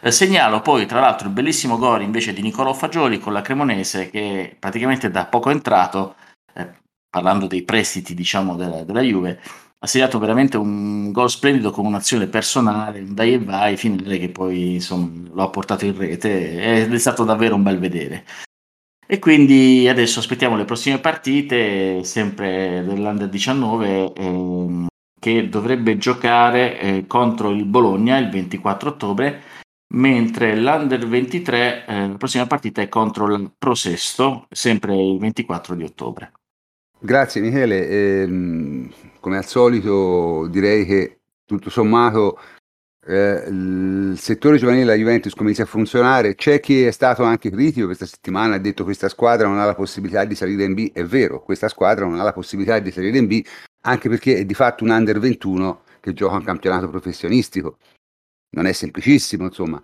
Eh, segnalo poi, tra l'altro, il bellissimo gol invece di Niccolò Fagioli con la Cremonese che praticamente da poco entrato, eh, parlando dei prestiti diciamo della, della Juve, ha segnato veramente un gol splendido con un'azione personale, un dai e vai finale che poi insomma, lo ha portato in rete ed è stato davvero un bel vedere. E quindi adesso aspettiamo le prossime partite, sempre dell'Under 19, ehm, che dovrebbe giocare eh, contro il Bologna il 24 ottobre, mentre l'Under 23, eh, la prossima partita è contro il Prosesto, sempre il 24 di ottobre. Grazie Michele, ehm, come al solito direi che tutto sommato eh, il settore giovanile della Juventus comincia a funzionare, c'è chi è stato anche critico questa settimana, ha detto che questa squadra non ha la possibilità di salire in B, è vero, questa squadra non ha la possibilità di salire in B anche perché è di fatto un under 21 che gioca un campionato professionistico, non è semplicissimo insomma.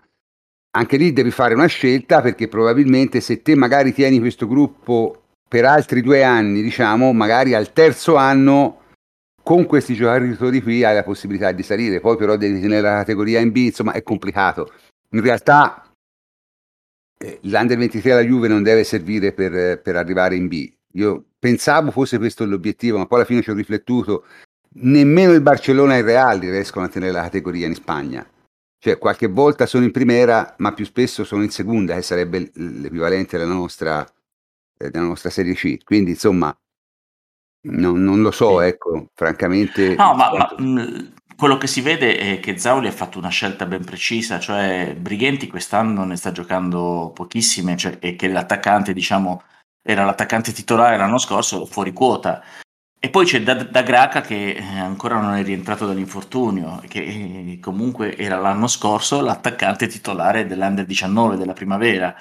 Anche lì devi fare una scelta perché probabilmente se te magari tieni questo gruppo per altri due anni, diciamo, magari al terzo anno con questi giocatori qui hai la possibilità di salire, poi però devi tenere la categoria in B, insomma è complicato. In realtà eh, l'Under 23 alla Juve non deve servire per, per, arrivare in B. Io pensavo fosse questo l'obiettivo, ma poi alla fine ci ho riflettuto. Nemmeno il Barcellona e il Real riescono a tenere la categoria in Spagna. Cioè, qualche volta sono in primera, ma più spesso sono in seconda, che sarebbe l'equivalente della nostra, eh, della nostra Serie C. Quindi, insomma, non, non lo so, sì. ecco, francamente. No, ma, ma quello che si vede è che Zauli ha fatto una scelta ben precisa, cioè Brighenti quest'anno ne sta giocando pochissime, cioè, e che l'attaccante, diciamo, era l'attaccante titolare l'anno scorso, fuori quota. E poi c'è da, da Graca che eh, ancora non è rientrato dall'infortunio, che eh, comunque era l'anno scorso l'attaccante titolare dell'Under 19 della primavera.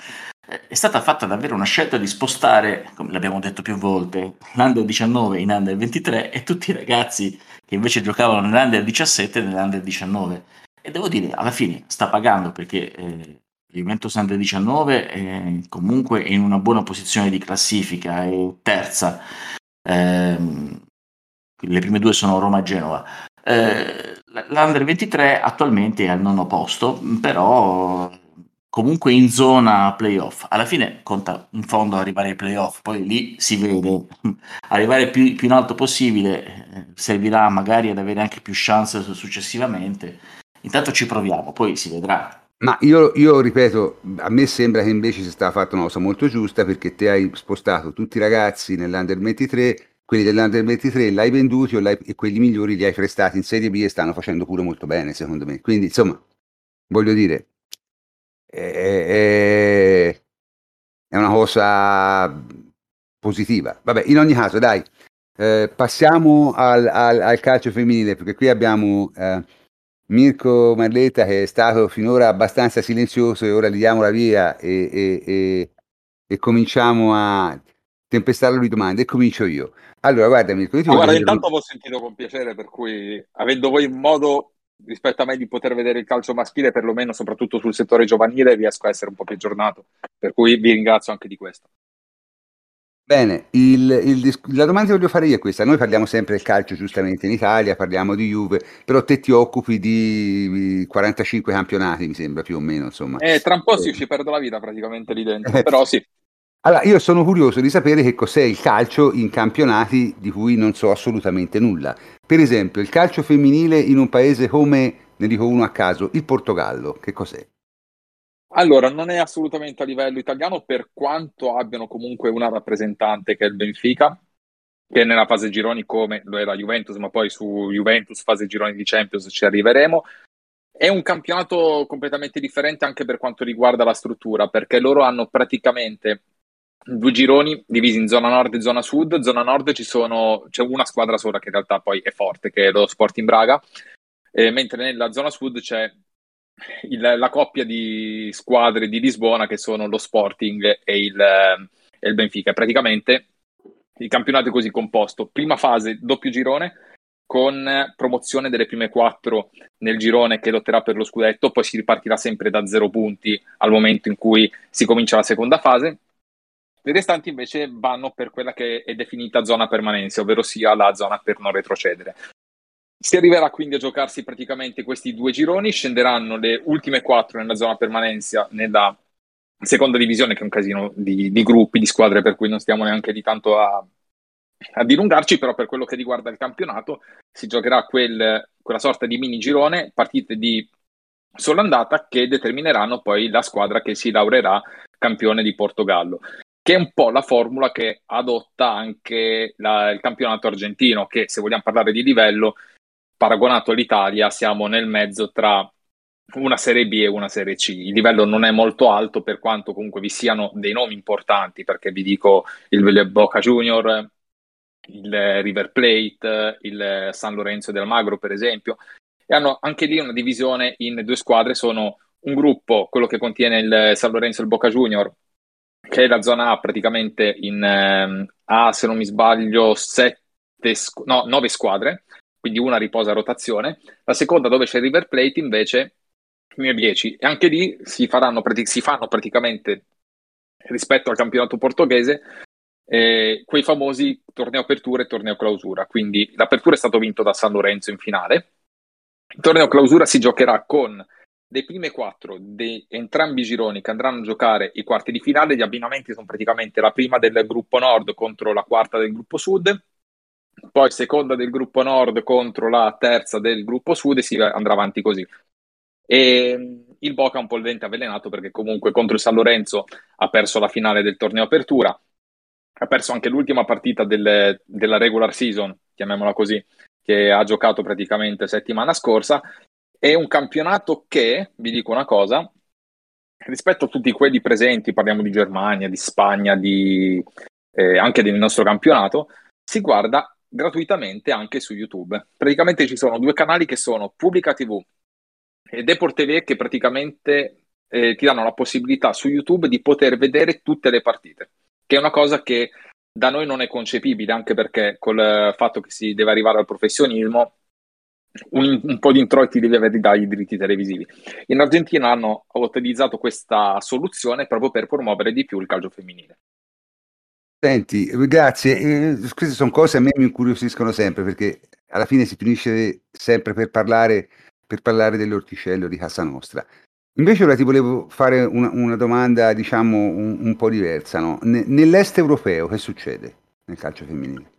È stata fatta davvero una scelta di spostare, come l'abbiamo detto più volte, l'Under 19 in Under 23 e tutti i ragazzi che invece giocavano nell'Under 17 nell'Under 19. E devo dire, alla fine sta pagando perché eh, Juventus Under 19 è comunque in una buona posizione di classifica, è terza. Eh, le prime due sono Roma e Genova. Eh, L'Under 23 attualmente è al nono posto, però comunque in zona playoff. Alla fine conta in fondo arrivare ai playoff, poi lì si vede. Arrivare più, più in alto possibile eh, servirà magari ad avere anche più chance successivamente. Intanto ci proviamo, poi si vedrà. Ma io, io, ripeto, a me sembra che invece sia stata fatta una cosa molto giusta perché te hai spostato tutti i ragazzi nell'Under 23, quelli dell'Under 23 l'hai venduti l'hai, e quelli migliori li hai prestati in Serie B e stanno facendo pure molto bene secondo me. Quindi insomma, voglio dire, è, è una cosa positiva. Vabbè, in ogni caso, dai, eh, passiamo al, al, al, calcio femminile perché qui abbiamo... Eh, Mirko Marletta che è stato finora abbastanza silenzioso e ora gli diamo la via e, e, e, e cominciamo a tempestarlo di domande e comincio io. Allora, guarda Mirko, io ti guarda, intanto avevo sentito con piacere, per cui avendo voi modo rispetto a me di poter vedere il calcio maschile, perlomeno soprattutto sul settore giovanile, riesco a essere un po' più aggiornato, per cui vi ringrazio anche di questo. Bene, il, il, la domanda che voglio fare io è questa. Noi parliamo sempre del calcio giustamente in Italia, parliamo di Juve, però te ti occupi di 45 campionati, mi sembra più o meno. Insomma. Eh, tra un po' sì, ci perdo la vita praticamente lì dentro, però sì. Allora, io sono curioso di sapere che cos'è il calcio in campionati di cui non so assolutamente nulla. Per esempio, il calcio femminile in un paese come, ne dico uno a caso, il Portogallo, che cos'è? Allora, non è assolutamente a livello italiano, per quanto abbiano comunque una rappresentante che è il Benfica, che nella fase gironi come lo la Juventus, ma poi su Juventus fase gironi di Champions ci arriveremo. È un campionato completamente differente anche per quanto riguarda la struttura, perché loro hanno praticamente due gironi divisi in zona nord e zona sud. Zona nord sono, c'è una squadra sola che in realtà poi è forte, che è lo Sporting Braga, eh, mentre nella zona sud c'è il, la coppia di squadre di Lisbona che sono lo Sporting e il, e il Benfica. Praticamente il campionato è così composto. Prima fase, doppio girone, con promozione delle prime quattro nel girone che lotterà per lo scudetto, poi si ripartirà sempre da zero punti al momento in cui si comincia la seconda fase. Le restanti invece vanno per quella che è definita zona permanenza, ovvero sia la zona per non retrocedere. Si arriverà quindi a giocarsi praticamente questi due gironi, scenderanno le ultime quattro nella zona permanenza nella seconda divisione, che è un casino di, di gruppi, di squadre, per cui non stiamo neanche di tanto a, a dilungarci, però per quello che riguarda il campionato si giocherà quel, quella sorta di mini girone, partite di sola andata che determineranno poi la squadra che si laureerà campione di Portogallo, che è un po' la formula che adotta anche la, il campionato argentino, che se vogliamo parlare di livello, paragonato all'Italia, siamo nel mezzo tra una Serie B e una Serie C. Il livello non è molto alto per quanto comunque vi siano dei nomi importanti, perché vi dico il Boca Junior, il River Plate, il San Lorenzo del Magro, per esempio, e hanno anche lì una divisione in due squadre, sono un gruppo, quello che contiene il San Lorenzo e il Boca Junior, che è la zona A praticamente in eh, A, se non mi sbaglio, sette, no, nove squadre, quindi una riposa a rotazione. La seconda dove c'è River Plate invece ne ha 10 e anche lì si, faranno, si fanno praticamente rispetto al campionato portoghese eh, quei famosi torneo apertura e torneo clausura. Quindi l'apertura è stato vinto da San Lorenzo in finale. Il torneo clausura si giocherà con dei prime quattro di entrambi i gironi che andranno a giocare i quarti di finale. Gli abbinamenti sono praticamente la prima del gruppo nord contro la quarta del gruppo sud, poi seconda del gruppo nord contro la terza del gruppo sud e si andrà avanti così. E il Boca è un po' il vento avvelenato perché comunque contro il San Lorenzo ha perso la finale del torneo apertura, ha perso anche l'ultima partita del, della regular season, chiamiamola così, che ha giocato praticamente settimana scorsa. È un campionato che, vi dico una cosa, rispetto a tutti quelli presenti, parliamo di Germania, di Spagna, di, eh, anche del nostro campionato, si guarda gratuitamente anche su YouTube. Praticamente ci sono due canali che sono Pubblica TV e Deport TV che praticamente eh, ti danno la possibilità su YouTube di poter vedere tutte le partite che è una cosa che da noi non è concepibile, anche perché col fatto che si deve arrivare al professionismo, un, un po' di introiti devi avere dai diritti televisivi. In Argentina hanno utilizzato questa soluzione proprio per promuovere di più il calcio femminile. Senti, grazie. Eh, queste sono cose a me mi incuriosiscono sempre perché alla fine si finisce sempre per parlare, per parlare dell'orticello di casa nostra. Invece ora ti volevo fare una, una domanda, diciamo, un, un po' diversa. No? Ne, nell'est europeo che succede nel calcio femminile?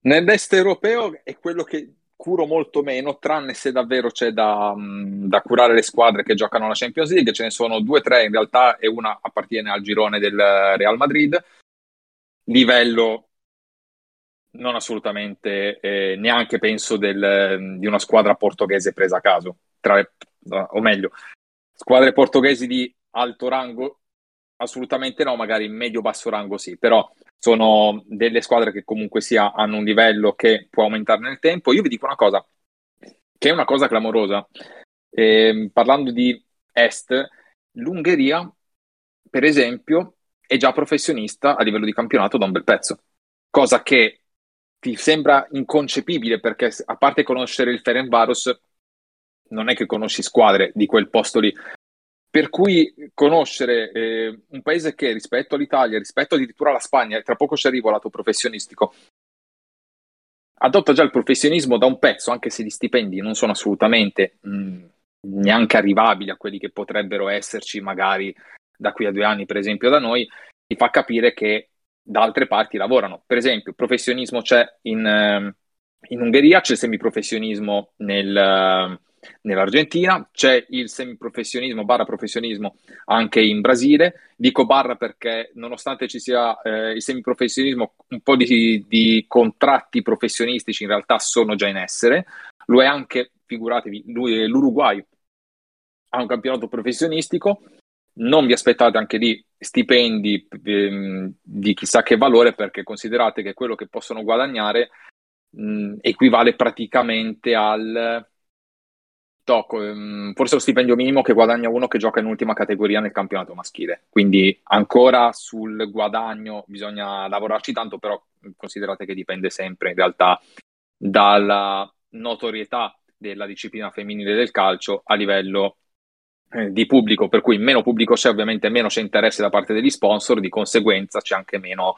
Nell'est europeo è quello che curo molto meno, tranne se davvero c'è da, da, curare le squadre che giocano alla Champions League. Ce ne sono due o tre in realtà e una appartiene al girone del Real Madrid. Livello non assolutamente, eh, neanche penso del, di una squadra portoghese presa a caso. Tra, o meglio, Squadre portoghesi di alto rango? Assolutamente no, magari medio-basso rango sì, però sono delle squadre che comunque sia hanno un livello che può aumentare nel tempo. Io vi dico una cosa, che è una cosa clamorosa. Eh, parlando di Est, l'Ungheria, per esempio, è già professionista a livello di campionato da un bel pezzo, cosa che ti sembra inconcepibile perché a parte conoscere il Ferenbaros non è che conosci squadre di quel posto lì. Per cui conoscere eh, un paese che rispetto all'Italia, rispetto addirittura alla Spagna, e tra poco ci arrivo al lato professionistico, adotta già il professionismo da un pezzo, anche se gli stipendi non sono assolutamente mh, mm, neanche arrivabili a quelli che potrebbero esserci magari da qui a due anni, per esempio, da noi, ti fa capire che da altre parti lavorano. Per esempio, professionismo c'è in, eh, in Ungheria, c'è semiprofessionismo nel, nell'Argentina, c'è il semiprofessionismo, barra professionismo anche in Brasile. Dico barra perché nonostante ci sia eh, il semiprofessionismo, un po' di, di, contratti professionistici in realtà sono già in essere. Lo è anche, figuratevi, lui, l'Uruguay ha un campionato professionistico. Non vi aspettate anche lì stipendi ehm, di chissà che valore perché considerate che quello che possono guadagnare mh, equivale praticamente al Tocco, ehm, forse lo stipendio minimo che guadagna uno che gioca in ultima categoria nel campionato maschile. Quindi ancora sul guadagno bisogna lavorarci tanto, però considerate che dipende sempre in realtà dalla, notorietà della disciplina femminile del calcio a livello eh, di pubblico, per cui meno pubblico c'è, ovviamente meno c'è interesse da parte degli sponsor, di conseguenza c'è anche meno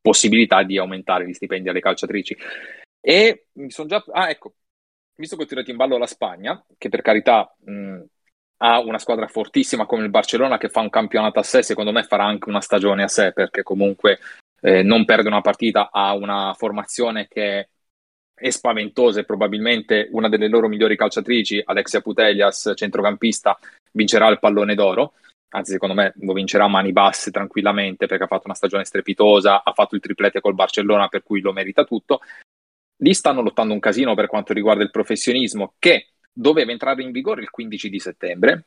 possibilità di aumentare gli stipendi alle calciatrici. E mi sono già... Ah, ecco, visto che ho tirato in ballo la Spagna, che per carità mh, ha una squadra fortissima come il Barcellona che fa un campionato a sé, secondo me farà anche una stagione a sé, perché comunque eh, non perde una partita, ha una formazione che è spaventosa e probabilmente una delle loro migliori calciatrici, Alexia Putellas, centrocampista, vincerà il pallone d'oro. Anzi, secondo me lo vincerà a mani basse tranquillamente perché ha fatto una stagione strepitosa, ha fatto il triplete col Barcellona, per cui lo merita tutto. Lì stanno lottando un casino per quanto riguarda il professionismo che doveva entrare in vigore il 15 di settembre.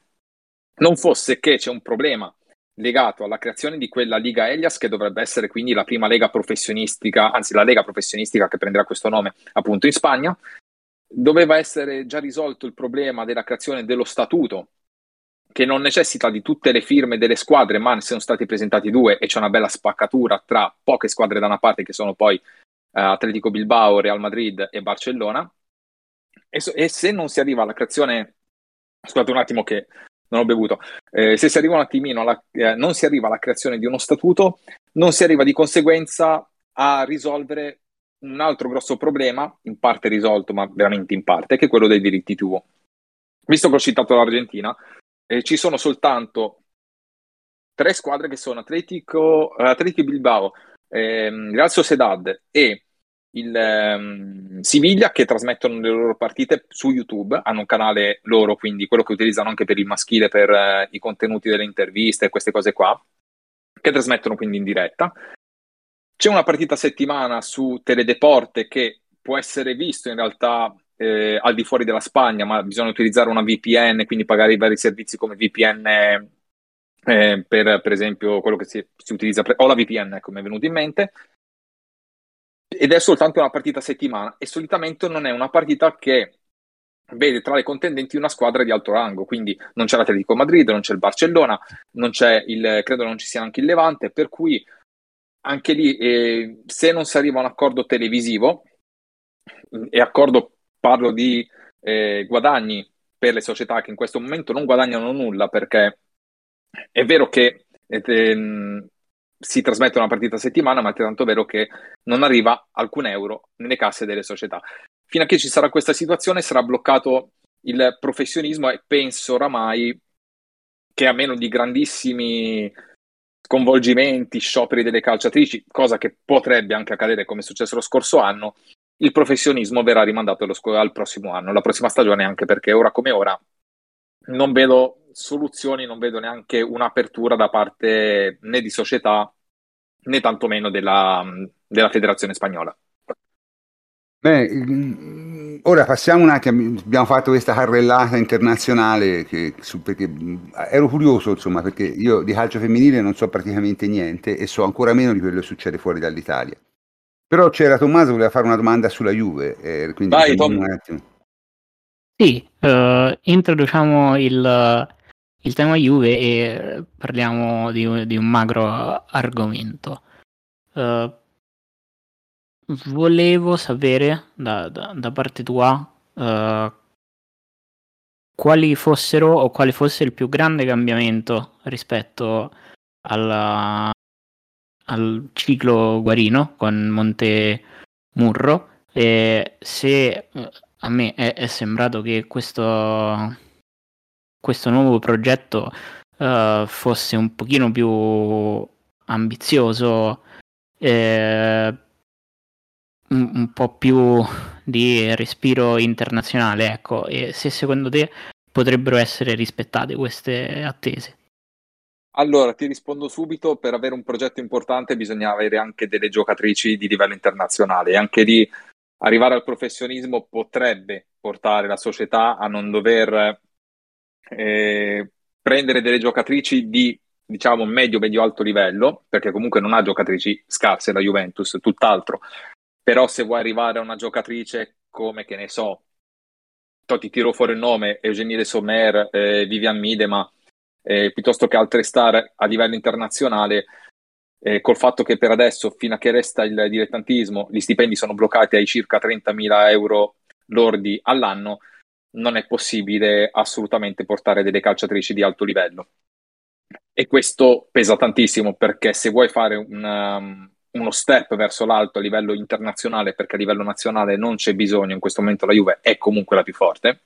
Non fosse che c'è un problema legato alla creazione di quella Liga Elias, che dovrebbe essere quindi la prima lega professionistica, anzi la lega professionistica che prenderà questo nome appunto in Spagna. Doveva essere già risolto il problema della creazione dello statuto, che non necessita di tutte le firme delle squadre, ma ne sono stati presentati due e c'è una bella spaccatura tra poche squadre da una parte, che sono poi Atletico Bilbao, Real Madrid e Barcellona. E, so, e se non si arriva alla creazione, scusate un attimo che non ho bevuto. Eh, se si arriva un attimino, alla, eh, non si arriva alla creazione di uno statuto, non si arriva di conseguenza a risolvere un altro grosso problema, in parte risolto, ma veramente in parte, che è quello dei diritti TV. Visto che ho citato l'Argentina, eh, ci sono soltanto tre squadre che sono Atletico, Atletico Bilbao, ehm, Real Sociedad e il um, Siviglia che trasmettono le loro partite su YouTube, hanno un canale loro, quindi quello che utilizzano anche per il maschile, per uh, i contenuti delle interviste e queste cose qua, che trasmettono quindi in diretta. C'è una partita a settimana su Teledeporte che può essere visto in realtà eh, al di fuori della Spagna, ma bisogna utilizzare una VPN, quindi pagare i vari servizi come VPN eh, per, per esempio quello che si, si utilizza, per, o la VPN, ecco, è venuto in mente. Ed è soltanto una partita a settimana e solitamente non è una partita che vede tra le contendenti una squadra di alto rango, quindi non c'è l'Atletico Madrid, non c'è il Barcellona, non c'è il, credo non ci sia anche il Levante, per cui anche lì eh, se non si arriva a un accordo televisivo, e accordo parlo di eh, guadagni per le società che in questo momento non guadagnano nulla perché è vero che eh, si trasmette una partita a settimana, ma è tanto vero che non arriva alcun euro nelle casse delle società. Fino a che ci sarà questa situazione sarà bloccato il professionismo e penso oramai che a meno di grandissimi sconvolgimenti, scioperi delle calciatrici, cosa che potrebbe anche accadere come è successo lo scorso anno, il professionismo verrà rimandato al prossimo anno, la prossima stagione, anche perché ora come ora non vedo soluzioni, non vedo neanche un'apertura da parte né di società né tantomeno della, della federazione spagnola. Beh, mm, ora passiamo un attimo, abbiamo fatto questa carrellata internazionale che, su, perché ero curioso insomma perché io di calcio femminile non so praticamente niente e so ancora meno di quello che succede fuori dall'Italia. Però c'era Tommaso che voleva fare una domanda sulla Juve, eh, quindi Vai, Tom. un attimo. Sì, uh, introduciamo il, il, tema Juve e parliamo di, di un magro argomento. Uh, volevo sapere da, da, da parte tua uh, quali fossero o quale fosse il più grande cambiamento rispetto alla, al ciclo Guarino con Monte Murro e se a me è, è sembrato che questo, questo nuovo progetto uh, fosse un pochino più ambizioso, eh, un, un, po' più di respiro internazionale, ecco, e se secondo te potrebbero essere rispettate queste attese. Allora, ti rispondo subito, per avere un progetto importante bisogna avere anche delle giocatrici di livello internazionale e anche lì arrivare al professionismo potrebbe portare la società a non dover eh, prendere delle giocatrici di diciamo medio-medio alto livello, perché comunque non ha giocatrici scarse la Juventus, tutt'altro. Però se vuoi arrivare a una giocatrice come, che ne so, ti tiro fuori il nome, Eugenie Sommer, eh, Vivian Midema, eh, piuttosto che altre star a livello internazionale, eh, col fatto che per adesso, fino a che resta il dilettantismo, gli stipendi sono bloccati ai circa 30.000 euro lordi all'anno, non è possibile assolutamente portare delle calciatrici di alto livello. E questo pesa tantissimo perché se vuoi fare una, um, uno step verso l'alto a livello internazionale, perché a livello nazionale non c'è bisogno, in questo momento la Juve è comunque la più forte.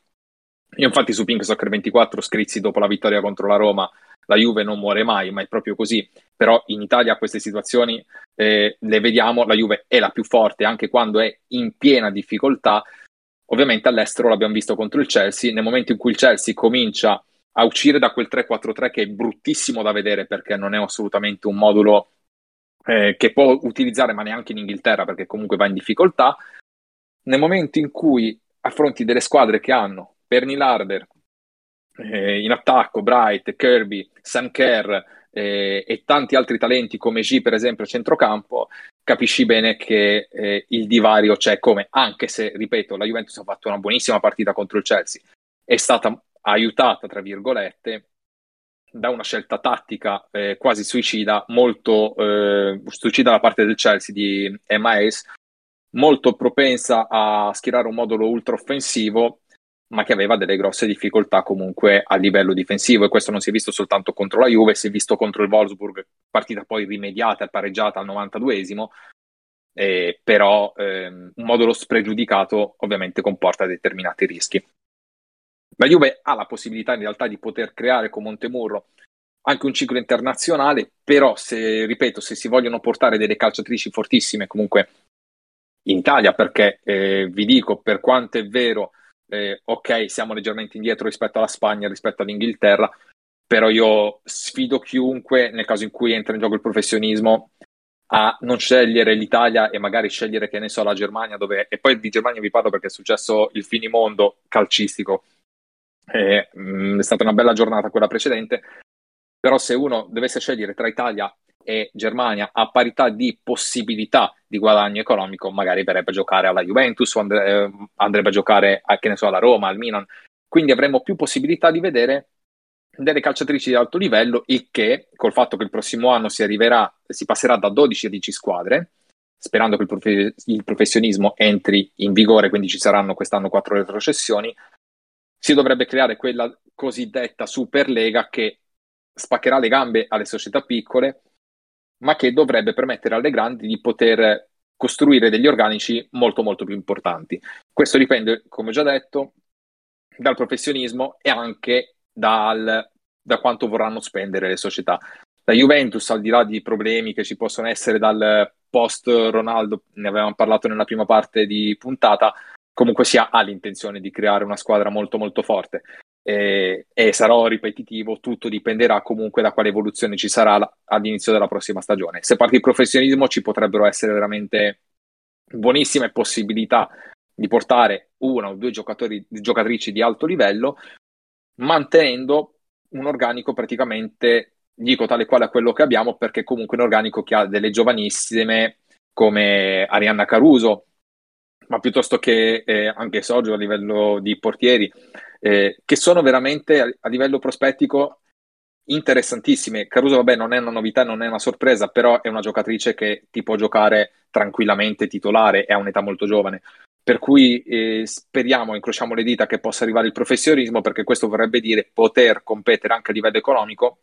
Io infatti su Pink Soccer 24 scrissi dopo la vittoria contro la Roma, la Juve non muore mai, ma è proprio così. Però in Italia queste situazioni eh, le vediamo, la Juve è la più forte anche quando è in piena difficoltà. Ovviamente all'estero l'abbiamo visto contro il Chelsea, nel momento in cui il Chelsea comincia a uscire da quel 3-4-3 che è bruttissimo da vedere perché non è assolutamente un modulo eh, che può utilizzare ma neanche in Inghilterra perché comunque va in difficoltà, nel momento in cui affronti delle squadre che hanno Bernie Larder eh, in attacco, Bright, Kirby, Sam Kerr eh, e tanti altri talenti come G per esempio a centrocampo, capisci bene che eh, il divario c'è come, anche se, ripeto, la Juventus ha fatto una buonissima partita contro il Chelsea, è stata aiutata, tra virgolette, da una scelta tattica eh, quasi suicida, molto eh, suicida da parte del Chelsea di Hayes, molto propensa a schierare un modulo ultra offensivo, ma che aveva delle grosse difficoltà comunque a livello difensivo e questo non si è visto soltanto contro la Juve, si è visto contro il Wolfsburg, partita poi rimediata e pareggiata al 92esimo, eh, però ehm, un modulo spregiudicato ovviamente comporta determinati rischi. La Juve ha la possibilità in realtà di poter creare con Montemurro anche un ciclo internazionale, però se, ripeto, se si vogliono portare delle calciatrici fortissime comunque in Italia, perché eh, vi dico, per quanto è vero, eh, ok, siamo leggermente indietro rispetto alla Spagna, rispetto all'Inghilterra, però io sfido chiunque, nel caso in cui entra in gioco il professionismo, a non scegliere l'Italia e magari scegliere, che ne so, la Germania, dove... E poi di Germania vi parlo perché è successo il finimondo calcistico. E, mh, mm, è stata una bella giornata quella precedente, però se uno dovesse scegliere tra Italia e Germania a parità di possibilità di guadagno economico, magari verrebbe a giocare alla Juventus o andre- eh, andrebbe a giocare a, che ne so, alla Roma, al Milan. Quindi avremo più possibilità di vedere delle calciatrici di alto livello, il che, col fatto che il prossimo anno si arriverà, si passerà da 12 a 10 squadre, sperando che il, prof- il professionismo entri in vigore, quindi ci saranno quest'anno quattro retrocessioni, si dovrebbe creare quella cosiddetta Superlega che spaccherà le gambe alle società piccole, ma che dovrebbe permettere alle grandi di poter costruire degli organici molto molto più importanti. Questo dipende, come ho già detto, dal professionismo e anche dal, da quanto vorranno spendere le società. La Juventus, al di là di problemi che ci possono essere dal post Ronaldo, ne avevamo parlato nella prima parte di puntata, comunque sia ha l'intenzione di creare una squadra molto molto forte e, e, sarò ripetitivo, tutto dipenderà comunque da quale evoluzione ci sarà all'inizio della prossima stagione. Se parte il professionismo ci potrebbero essere veramente buonissime possibilità di portare una o due giocatori, giocatrici di alto livello, mantenendo un organico praticamente, dico tale quale a quello che abbiamo, perché comunque un organico che ha delle giovanissime come Arianna Caruso, ma piuttosto che eh, anche Soggio a livello di portieri, eh, che sono veramente a, a, livello prospettico interessantissime. Caruso, vabbè, non è una novità, non è una sorpresa, però è una giocatrice che ti può giocare tranquillamente titolare e ha un'età molto giovane. Per cui eh, speriamo, incrociamo le dita che possa arrivare il professionismo, perché questo vorrebbe dire poter competere anche a livello economico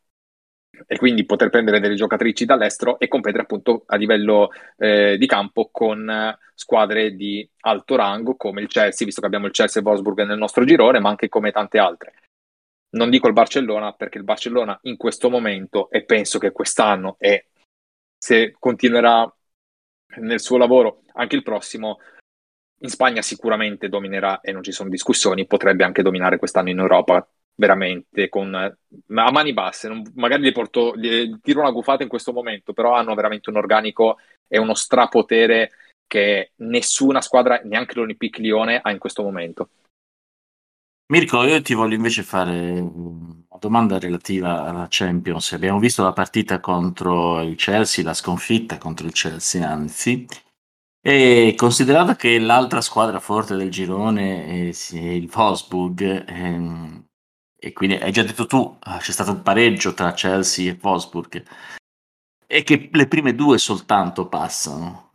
e quindi poter prendere delle giocatrici dall'estero e competere appunto a livello eh, di campo con squadre di alto rango come il Chelsea, visto che abbiamo il Chelsea e Wolfsburg nel nostro girone, ma anche come tante altre. Non dico il Barcellona perché il Barcellona in questo momento e penso che quest'anno e se continuerà nel suo lavoro anche il prossimo in Spagna sicuramente dominerà e non ci sono discussioni, potrebbe anche dominare quest'anno in Europa veramente con, a mani basse. Non, magari li porto, li, tiro una gufata in questo momento, però hanno veramente un organico e uno strapotere che nessuna squadra, neanche l'Olympique Lione, ha in questo momento. Mirko, io ti voglio invece fare una domanda relativa alla Champions. Abbiamo visto la partita contro il Chelsea, la sconfitta contro il Chelsea, anzi. E considerato che l'altra squadra forte del girone è il Wolfsburg, ehm, e quindi hai già detto tu, ah, c'è stato un pareggio tra Chelsea e Wolfsburg, e che le prime due soltanto passano.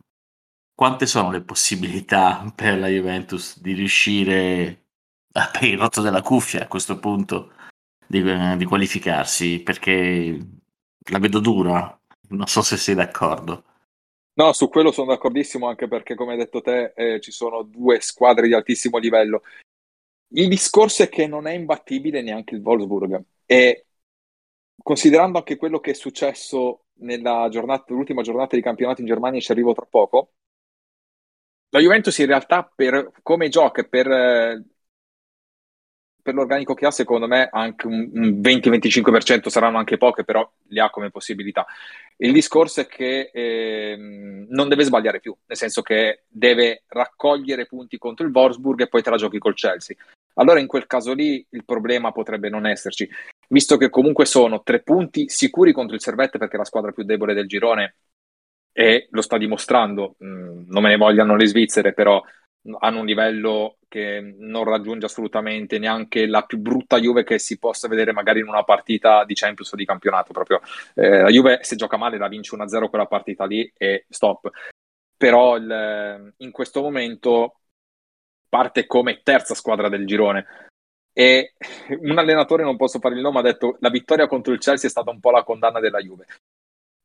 quante sono le possibilità per la Juventus di riuscire a per il rotto della cuffia a questo punto di, di qualificarsi? Perché la vedo dura, non so se sei d'accordo. No, su quello sono d'accordissimo anche perché, come hai detto te, eh, ci sono due squadre di altissimo livello. Il discorso è che non è imbattibile neanche il Wolfsburg e considerando anche quello che è successo nella giornata, l'ultima giornata di campionato in Germania, ci arrivo tra poco, la Juventus in realtà per come gioca per, per l'organico che ha, secondo me anche un, un 20-25% saranno anche poche, però le ha come possibilità. Il discorso è che eh, non deve sbagliare più, nel senso che deve raccogliere punti contro il Wolfsburg e poi te la giochi col Chelsea. Allora in quel caso lì il problema potrebbe non esserci, visto che comunque sono tre punti sicuri contro il Servette perché è la squadra più debole del girone e lo sta dimostrando, mm, non me ne vogliano le Svizzere, però hanno un livello che non raggiunge assolutamente neanche la più brutta Juve che si possa vedere magari in una partita di Champions o di campionato. Proprio eh, la Juve se gioca male la vince 1-0 quella partita lì e stop. Però il, in questo momento parte come terza squadra del girone e un allenatore, non posso fare il nome, ha detto la vittoria contro il Chelsea è stata un po' la condanna della Juve.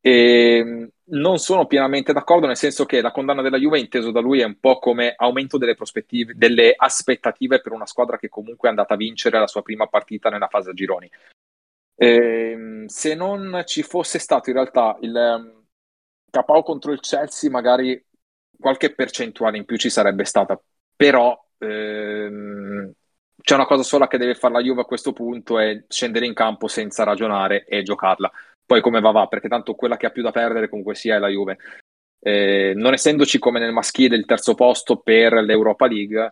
E ehm, non sono pienamente d'accordo, nel senso che la condanna della Juve, inteso da lui, è un po' come aumento delle delle aspettative per una squadra che comunque è andata a vincere la sua prima partita nella fase a gironi. E, ehm, se non ci fosse stato in realtà il KO contro il Chelsea, magari qualche percentuale in più ci sarebbe stata, però ehm, c'è una cosa sola che deve fare la Juve a questo punto, è scendere in campo senza ragionare e giocarla poi come va va, perché tanto quella che ha più da perdere comunque sia è la Juve. Eh, non essendoci come nel maschile il terzo posto per l'Europa League,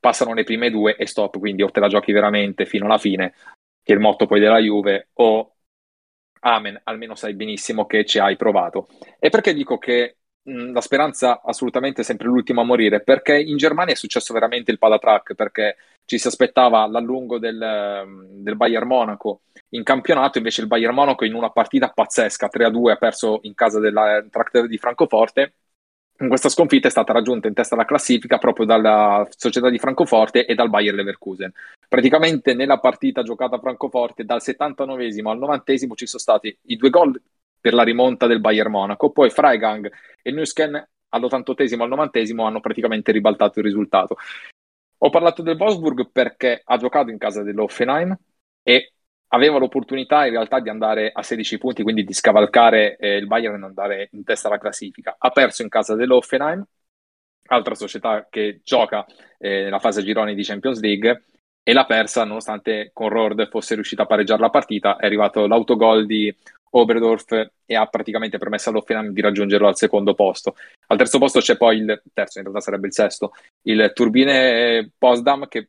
passano le prime due e stop, quindi o te la giochi veramente fino alla fine, che è il motto poi della Juve, o amen, almeno sai benissimo che ci hai provato. E perché dico che mh, la speranza assolutamente è sempre l'ultima a morire? Perché in Germania è successo veramente il palatrack, perché ci si aspettava l'allungo del, del Bayern Monaco in campionato, invece il Bayern Monaco in una partita pazzesca, 3-2 ha perso in casa della Tractor di Francoforte. In questa sconfitta è stata raggiunta in testa alla classifica proprio dalla società di Francoforte e dal Bayer Leverkusen. Praticamente nella partita giocata a Francoforte dal 79 al 90 ci sono stati i due gol per la rimonta del Bayern Monaco, poi Freigang e Nusken all'88 al 90 hanno praticamente ribaltato il risultato. Ho parlato del Wolfsburg perché ha giocato in casa dell'Offenheim e aveva l'opportunità in realtà di andare a 16 punti, quindi di scavalcare eh, il Bayern e andare in testa alla classifica. Ha perso in casa dell'Offenheim, altra società che gioca eh, nella fase gironi di Champions League, e l'ha persa nonostante con Rord fosse riuscito a pareggiare la partita. È arrivato l'autogol di Oberdorf e ha praticamente permesso all'Offenheim di raggiungerlo al secondo posto. Al terzo posto c'è poi il terzo, in realtà sarebbe il sesto, il Turbine Potsdam che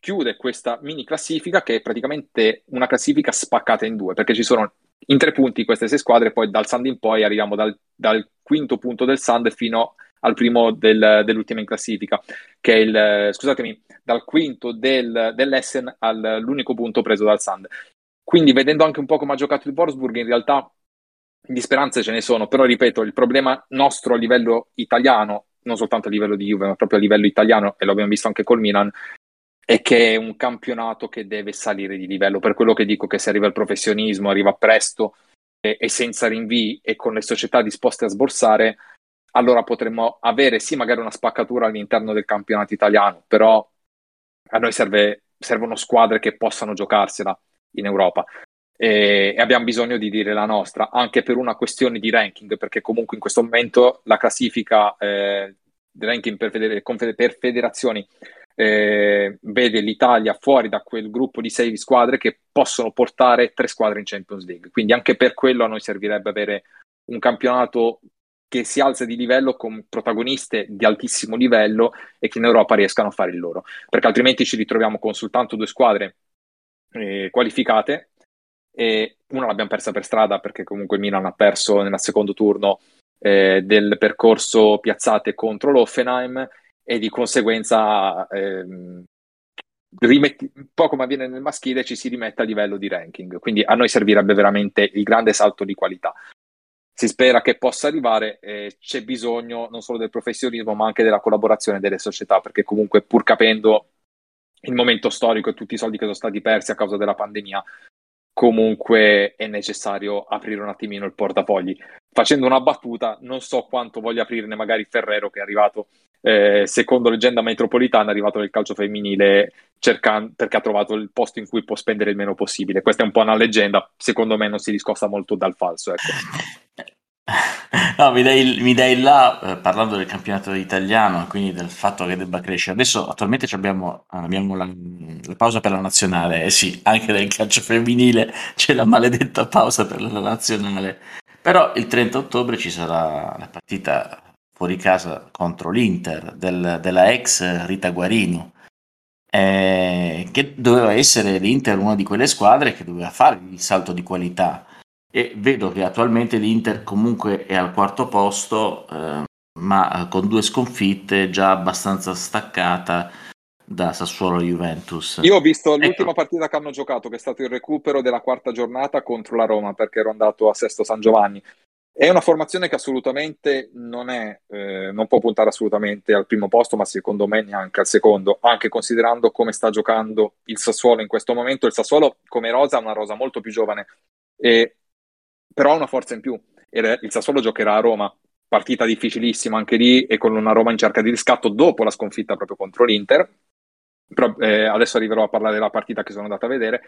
chiude questa mini classifica che è praticamente una classifica spaccata in due, perché ci sono in tre punti queste sei squadre, poi dal Sand in poi arriviamo dal, dal quinto punto del Sand fino al primo del, dell'ultima in classifica, che è il, scusatemi, dal quinto del, dell'Essen all'unico punto preso dal Sand. Quindi vedendo anche un po' come ha giocato il Wolfsburg, in realtà di speranze ce ne sono, però ripeto, il problema nostro a livello italiano, non soltanto a livello di Juve, ma proprio a livello italiano, e lo abbiamo visto anche col Milan, è che è un campionato che deve salire di livello. Per quello che dico che se arriva il professionismo, arriva presto e, e senza rinvii e con le società disposte a sborsare, allora potremmo avere sì magari una spaccatura all'interno del campionato italiano, però a noi serve, servono squadre che possano giocarsela in Europa e, abbiamo bisogno di dire la nostra, anche per una questione di ranking, perché comunque in questo momento la classifica eh, ranking per, feder- per federazioni eh, vede l'Italia fuori da quel gruppo di sei squadre che possono portare tre squadre in Champions League. Quindi anche per quello a noi servirebbe avere un campionato che si alza di livello con protagoniste di altissimo livello e che in Europa riescano a fare il loro, perché altrimenti ci ritroviamo con soltanto due squadre eh, qualificate e una l'abbiamo persa per strada perché comunque Milan ha perso nel secondo turno eh, del percorso piazzate contro l'Offenheim e di conseguenza ehm, rimetti, un po' come avviene nel maschile ci si rimette a livello di ranking. Quindi a noi servirebbe veramente il grande salto di qualità si spera che possa arrivare, eh, c'è bisogno non solo del professionismo ma anche della collaborazione delle società, perché comunque pur capendo il momento storico e tutti i soldi che sono stati persi a causa della pandemia, comunque è necessario aprire un attimino il portafogli. Facendo una battuta, non so quanto voglia aprirne magari Ferrero che è arrivato, eh, secondo leggenda metropolitana, è arrivato nel calcio femminile cercando, perché ha trovato il posto in cui può spendere il meno possibile. Questa è un po' una leggenda, secondo me non si discosta molto dal falso. Ecco. No, mi dai, mi dai là eh, parlando del campionato italiano, quindi del fatto che debba crescere. Adesso attualmente abbiamo, abbiamo la, la, pausa per la nazionale, eh sì, anche nel calcio femminile c'è la maledetta pausa per la nazionale. Però il 30 ottobre ci sarà la partita fuori casa contro l'Inter del, della ex Rita Guarino, eh, che doveva essere l'Inter una di quelle squadre che doveva fare il salto di qualità e vedo che attualmente l'Inter comunque è al quarto posto, eh, ma con due sconfitte già abbastanza staccata da Sassuolo Juventus. Io ho visto ecco. l'ultima partita che hanno giocato, che è stato il recupero della quarta giornata contro la Roma, perché ero andato a Sesto San Giovanni. È una formazione che assolutamente non è, eh, non può puntare assolutamente al primo posto, ma secondo me neanche al secondo, anche considerando come sta giocando il Sassuolo in questo momento. Il Sassuolo, come rosa, ha una rosa molto più giovane e però ha una forza in più. Il Sassuolo giocherà a Roma, partita difficilissima anche lì e con una Roma in cerca di riscatto dopo la sconfitta proprio contro l'Inter. Però, eh, adesso arriverò a parlare della partita che sono andato a vedere.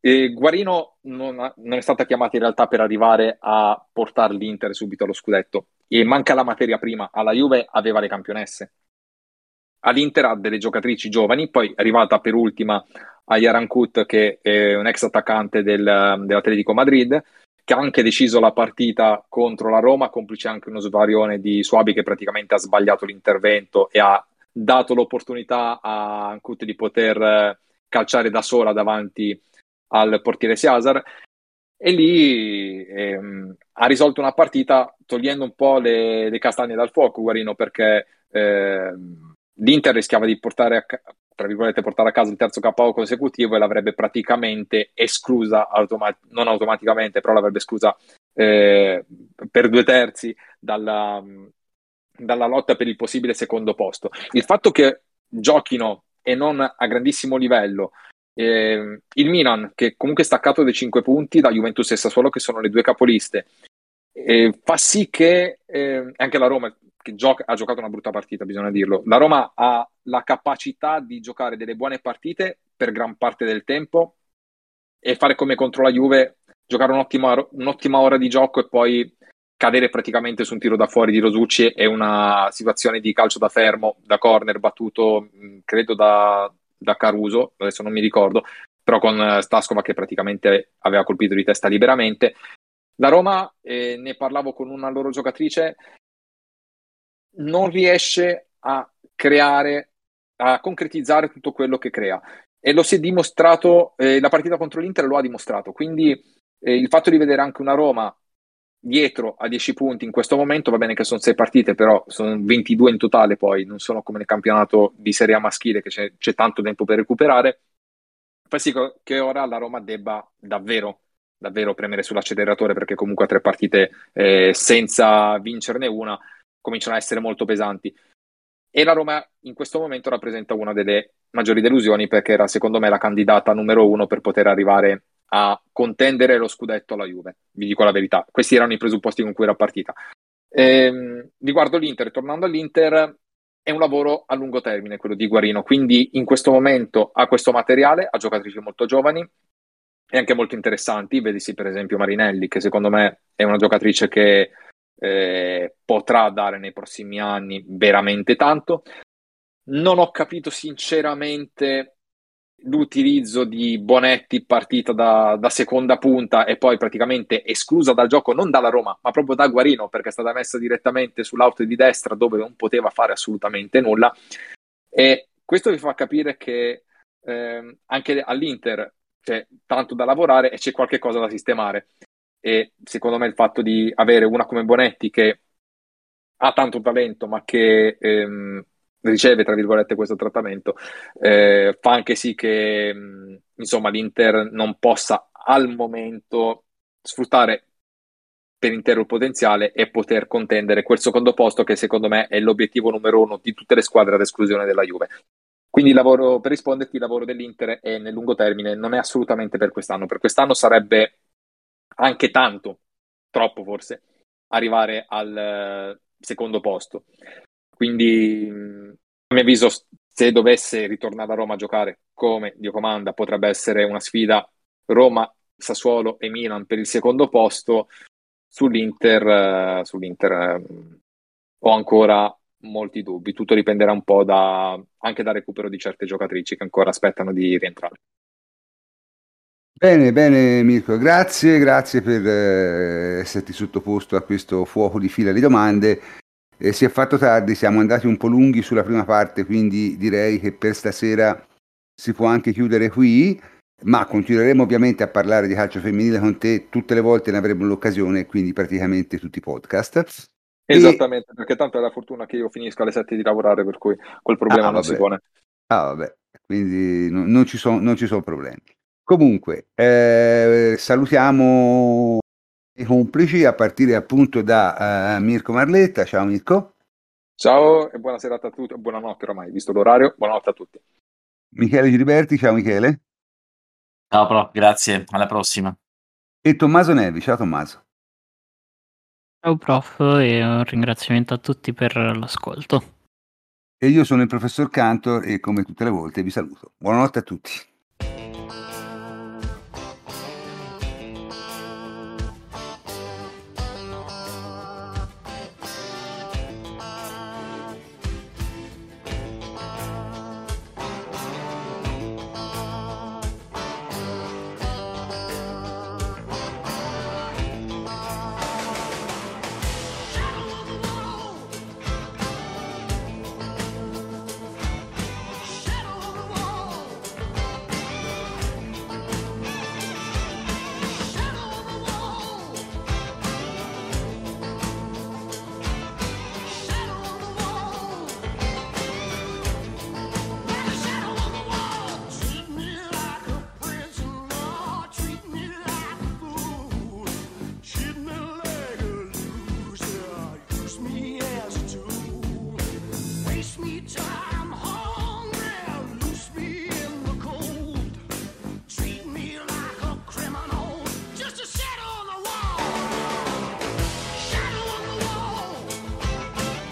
E Guarino non, ha, non, è stata chiamata in realtà per arrivare a portare l'Inter subito allo scudetto e manca la materia prima. Alla Juve aveva le campionesse. All'Inter ha delle giocatrici giovani, poi è arrivata per ultima a Yarankut che è un ex attaccante del, dell'Atletico Madrid che ha anche deciso la partita contro la Roma, complice anche uno svarione di Suabi che praticamente ha sbagliato l'intervento e ha dato l'opportunità a Ankut di poter eh, calciare da sola davanti al portiere Siasar e lì ehm, ha risolto una partita togliendo un po' le, le castagne dal fuoco Guarino perché ehm, l'Inter rischiava di portare a, tra virgolette, portare a casa il terzo KO consecutivo e l'avrebbe praticamente esclusa, automa- non automaticamente, però l'avrebbe esclusa eh, per due terzi dalla, dalla lotta per il possibile secondo posto. Il fatto che giochino e non a grandissimo livello eh, il Milan, che comunque è staccato dai 5 punti da Juventus e Sassuolo, che sono le due capoliste, eh, fa sì che eh, anche la Roma, che gioca, ha giocato una brutta partita, bisogna dirlo. La Roma ha la capacità di giocare delle buone partite per gran parte del tempo e fare come contro la Juve, giocare un'ottima, un'ottima ora di gioco e poi cadere praticamente su un tiro da fuori di Rosucci è una situazione di calcio da fermo, da corner battuto, credo da, da Caruso, adesso non mi ricordo, però con Stascova che praticamente aveva colpito di testa liberamente. La Roma, eh, ne parlavo con una loro giocatrice, non riesce a creare, a concretizzare tutto quello che crea. E lo si è dimostrato, eh, la partita contro l'Inter lo ha dimostrato. Quindi eh, il fatto di vedere anche una Roma dietro a 10 punti in questo momento, va bene che sono 6 partite, però sono 22 in totale poi, non sono come nel campionato di Serie A maschile che c'è, c'è tanto tempo per recuperare, fa sì che ora la Roma debba davvero davvero premere sull'acceleratore perché comunque a tre partite eh, senza vincerne una cominciano a essere molto pesanti. E la Roma in questo momento rappresenta una delle maggiori delusioni perché era secondo me la candidata numero uno per poter arrivare a contendere lo scudetto alla Juve. Vi dico la verità, questi erano i presupposti con cui era partita. Ehm, riguardo l'Inter, tornando all'Inter, è un lavoro a lungo termine quello di Guarino, quindi in questo momento ha questo materiale, ha giocatrici molto giovani e anche molto interessanti, vedisi per esempio Marinelli, che secondo me è una giocatrice che eh, potrà dare nei prossimi anni veramente tanto. Non ho capito sinceramente l'utilizzo di Bonetti partita da, da, seconda punta e poi praticamente esclusa dal gioco non dalla Roma ma proprio da Guarino perché è stata messa direttamente sull'auto di destra dove non poteva fare assolutamente nulla. E questo vi fa capire che eh, anche all'Inter c'è tanto da lavorare e c'è qualche cosa da sistemare. E secondo me il fatto di avere una come Bonetti che ha tanto talento ma che ehm, riceve tra virgolette questo trattamento eh, fa anche sì che insomma l'Inter non possa al momento sfruttare per intero il potenziale e poter contendere quel secondo posto che secondo me è l'obiettivo numero uno di tutte le squadre ad esclusione della Juve. Quindi il lavoro, per risponderti, il lavoro dell'Inter è nel lungo termine, non è assolutamente per quest'anno. Per quest'anno sarebbe anche tanto, troppo forse, arrivare al eh, secondo posto. Quindi, a mio avviso, se dovesse ritornare a Roma a giocare come Dio comanda, potrebbe essere una sfida Roma, Sassuolo e Milan per il secondo posto. Sull'Inter, uh, sull'Inter uh, ho ancora molti dubbi. Tutto dipenderà un po' da, anche dal recupero di certe giocatrici che ancora aspettano di rientrare. Bene, bene Mirko, grazie, grazie per eh, esserti sottoposto a questo fuoco di fila di domande. Eh, si è fatto tardi, siamo andati un po' lunghi sulla prima parte, quindi direi che per stasera si può anche chiudere qui, ma continueremo ovviamente a parlare di calcio femminile con te tutte le volte ne avremo l'occasione, quindi praticamente tutti i podcast. Esattamente, e... perché tanto è la fortuna che io finisco alle 7 di lavorare, per cui quel problema ah, non si pone. Ah, vabbè, quindi no, non, non ci sono problemi. Comunque, eh, salutiamo i complici a partire appunto da uh, Mirko Marletta. Ciao Mirko. Ciao e buona serata a tutti, buonanotte oramai, visto l'orario, buonanotte a tutti. Michele Giliberti, ciao Michele. Ciao Pro, grazie, alla prossima. E Tommaso Nevi, ciao Tommaso. Ciao prof e un ringraziamento a tutti per l'ascolto. E io sono il professor Cantor e come tutte le volte vi saluto. Buonanotte a tutti.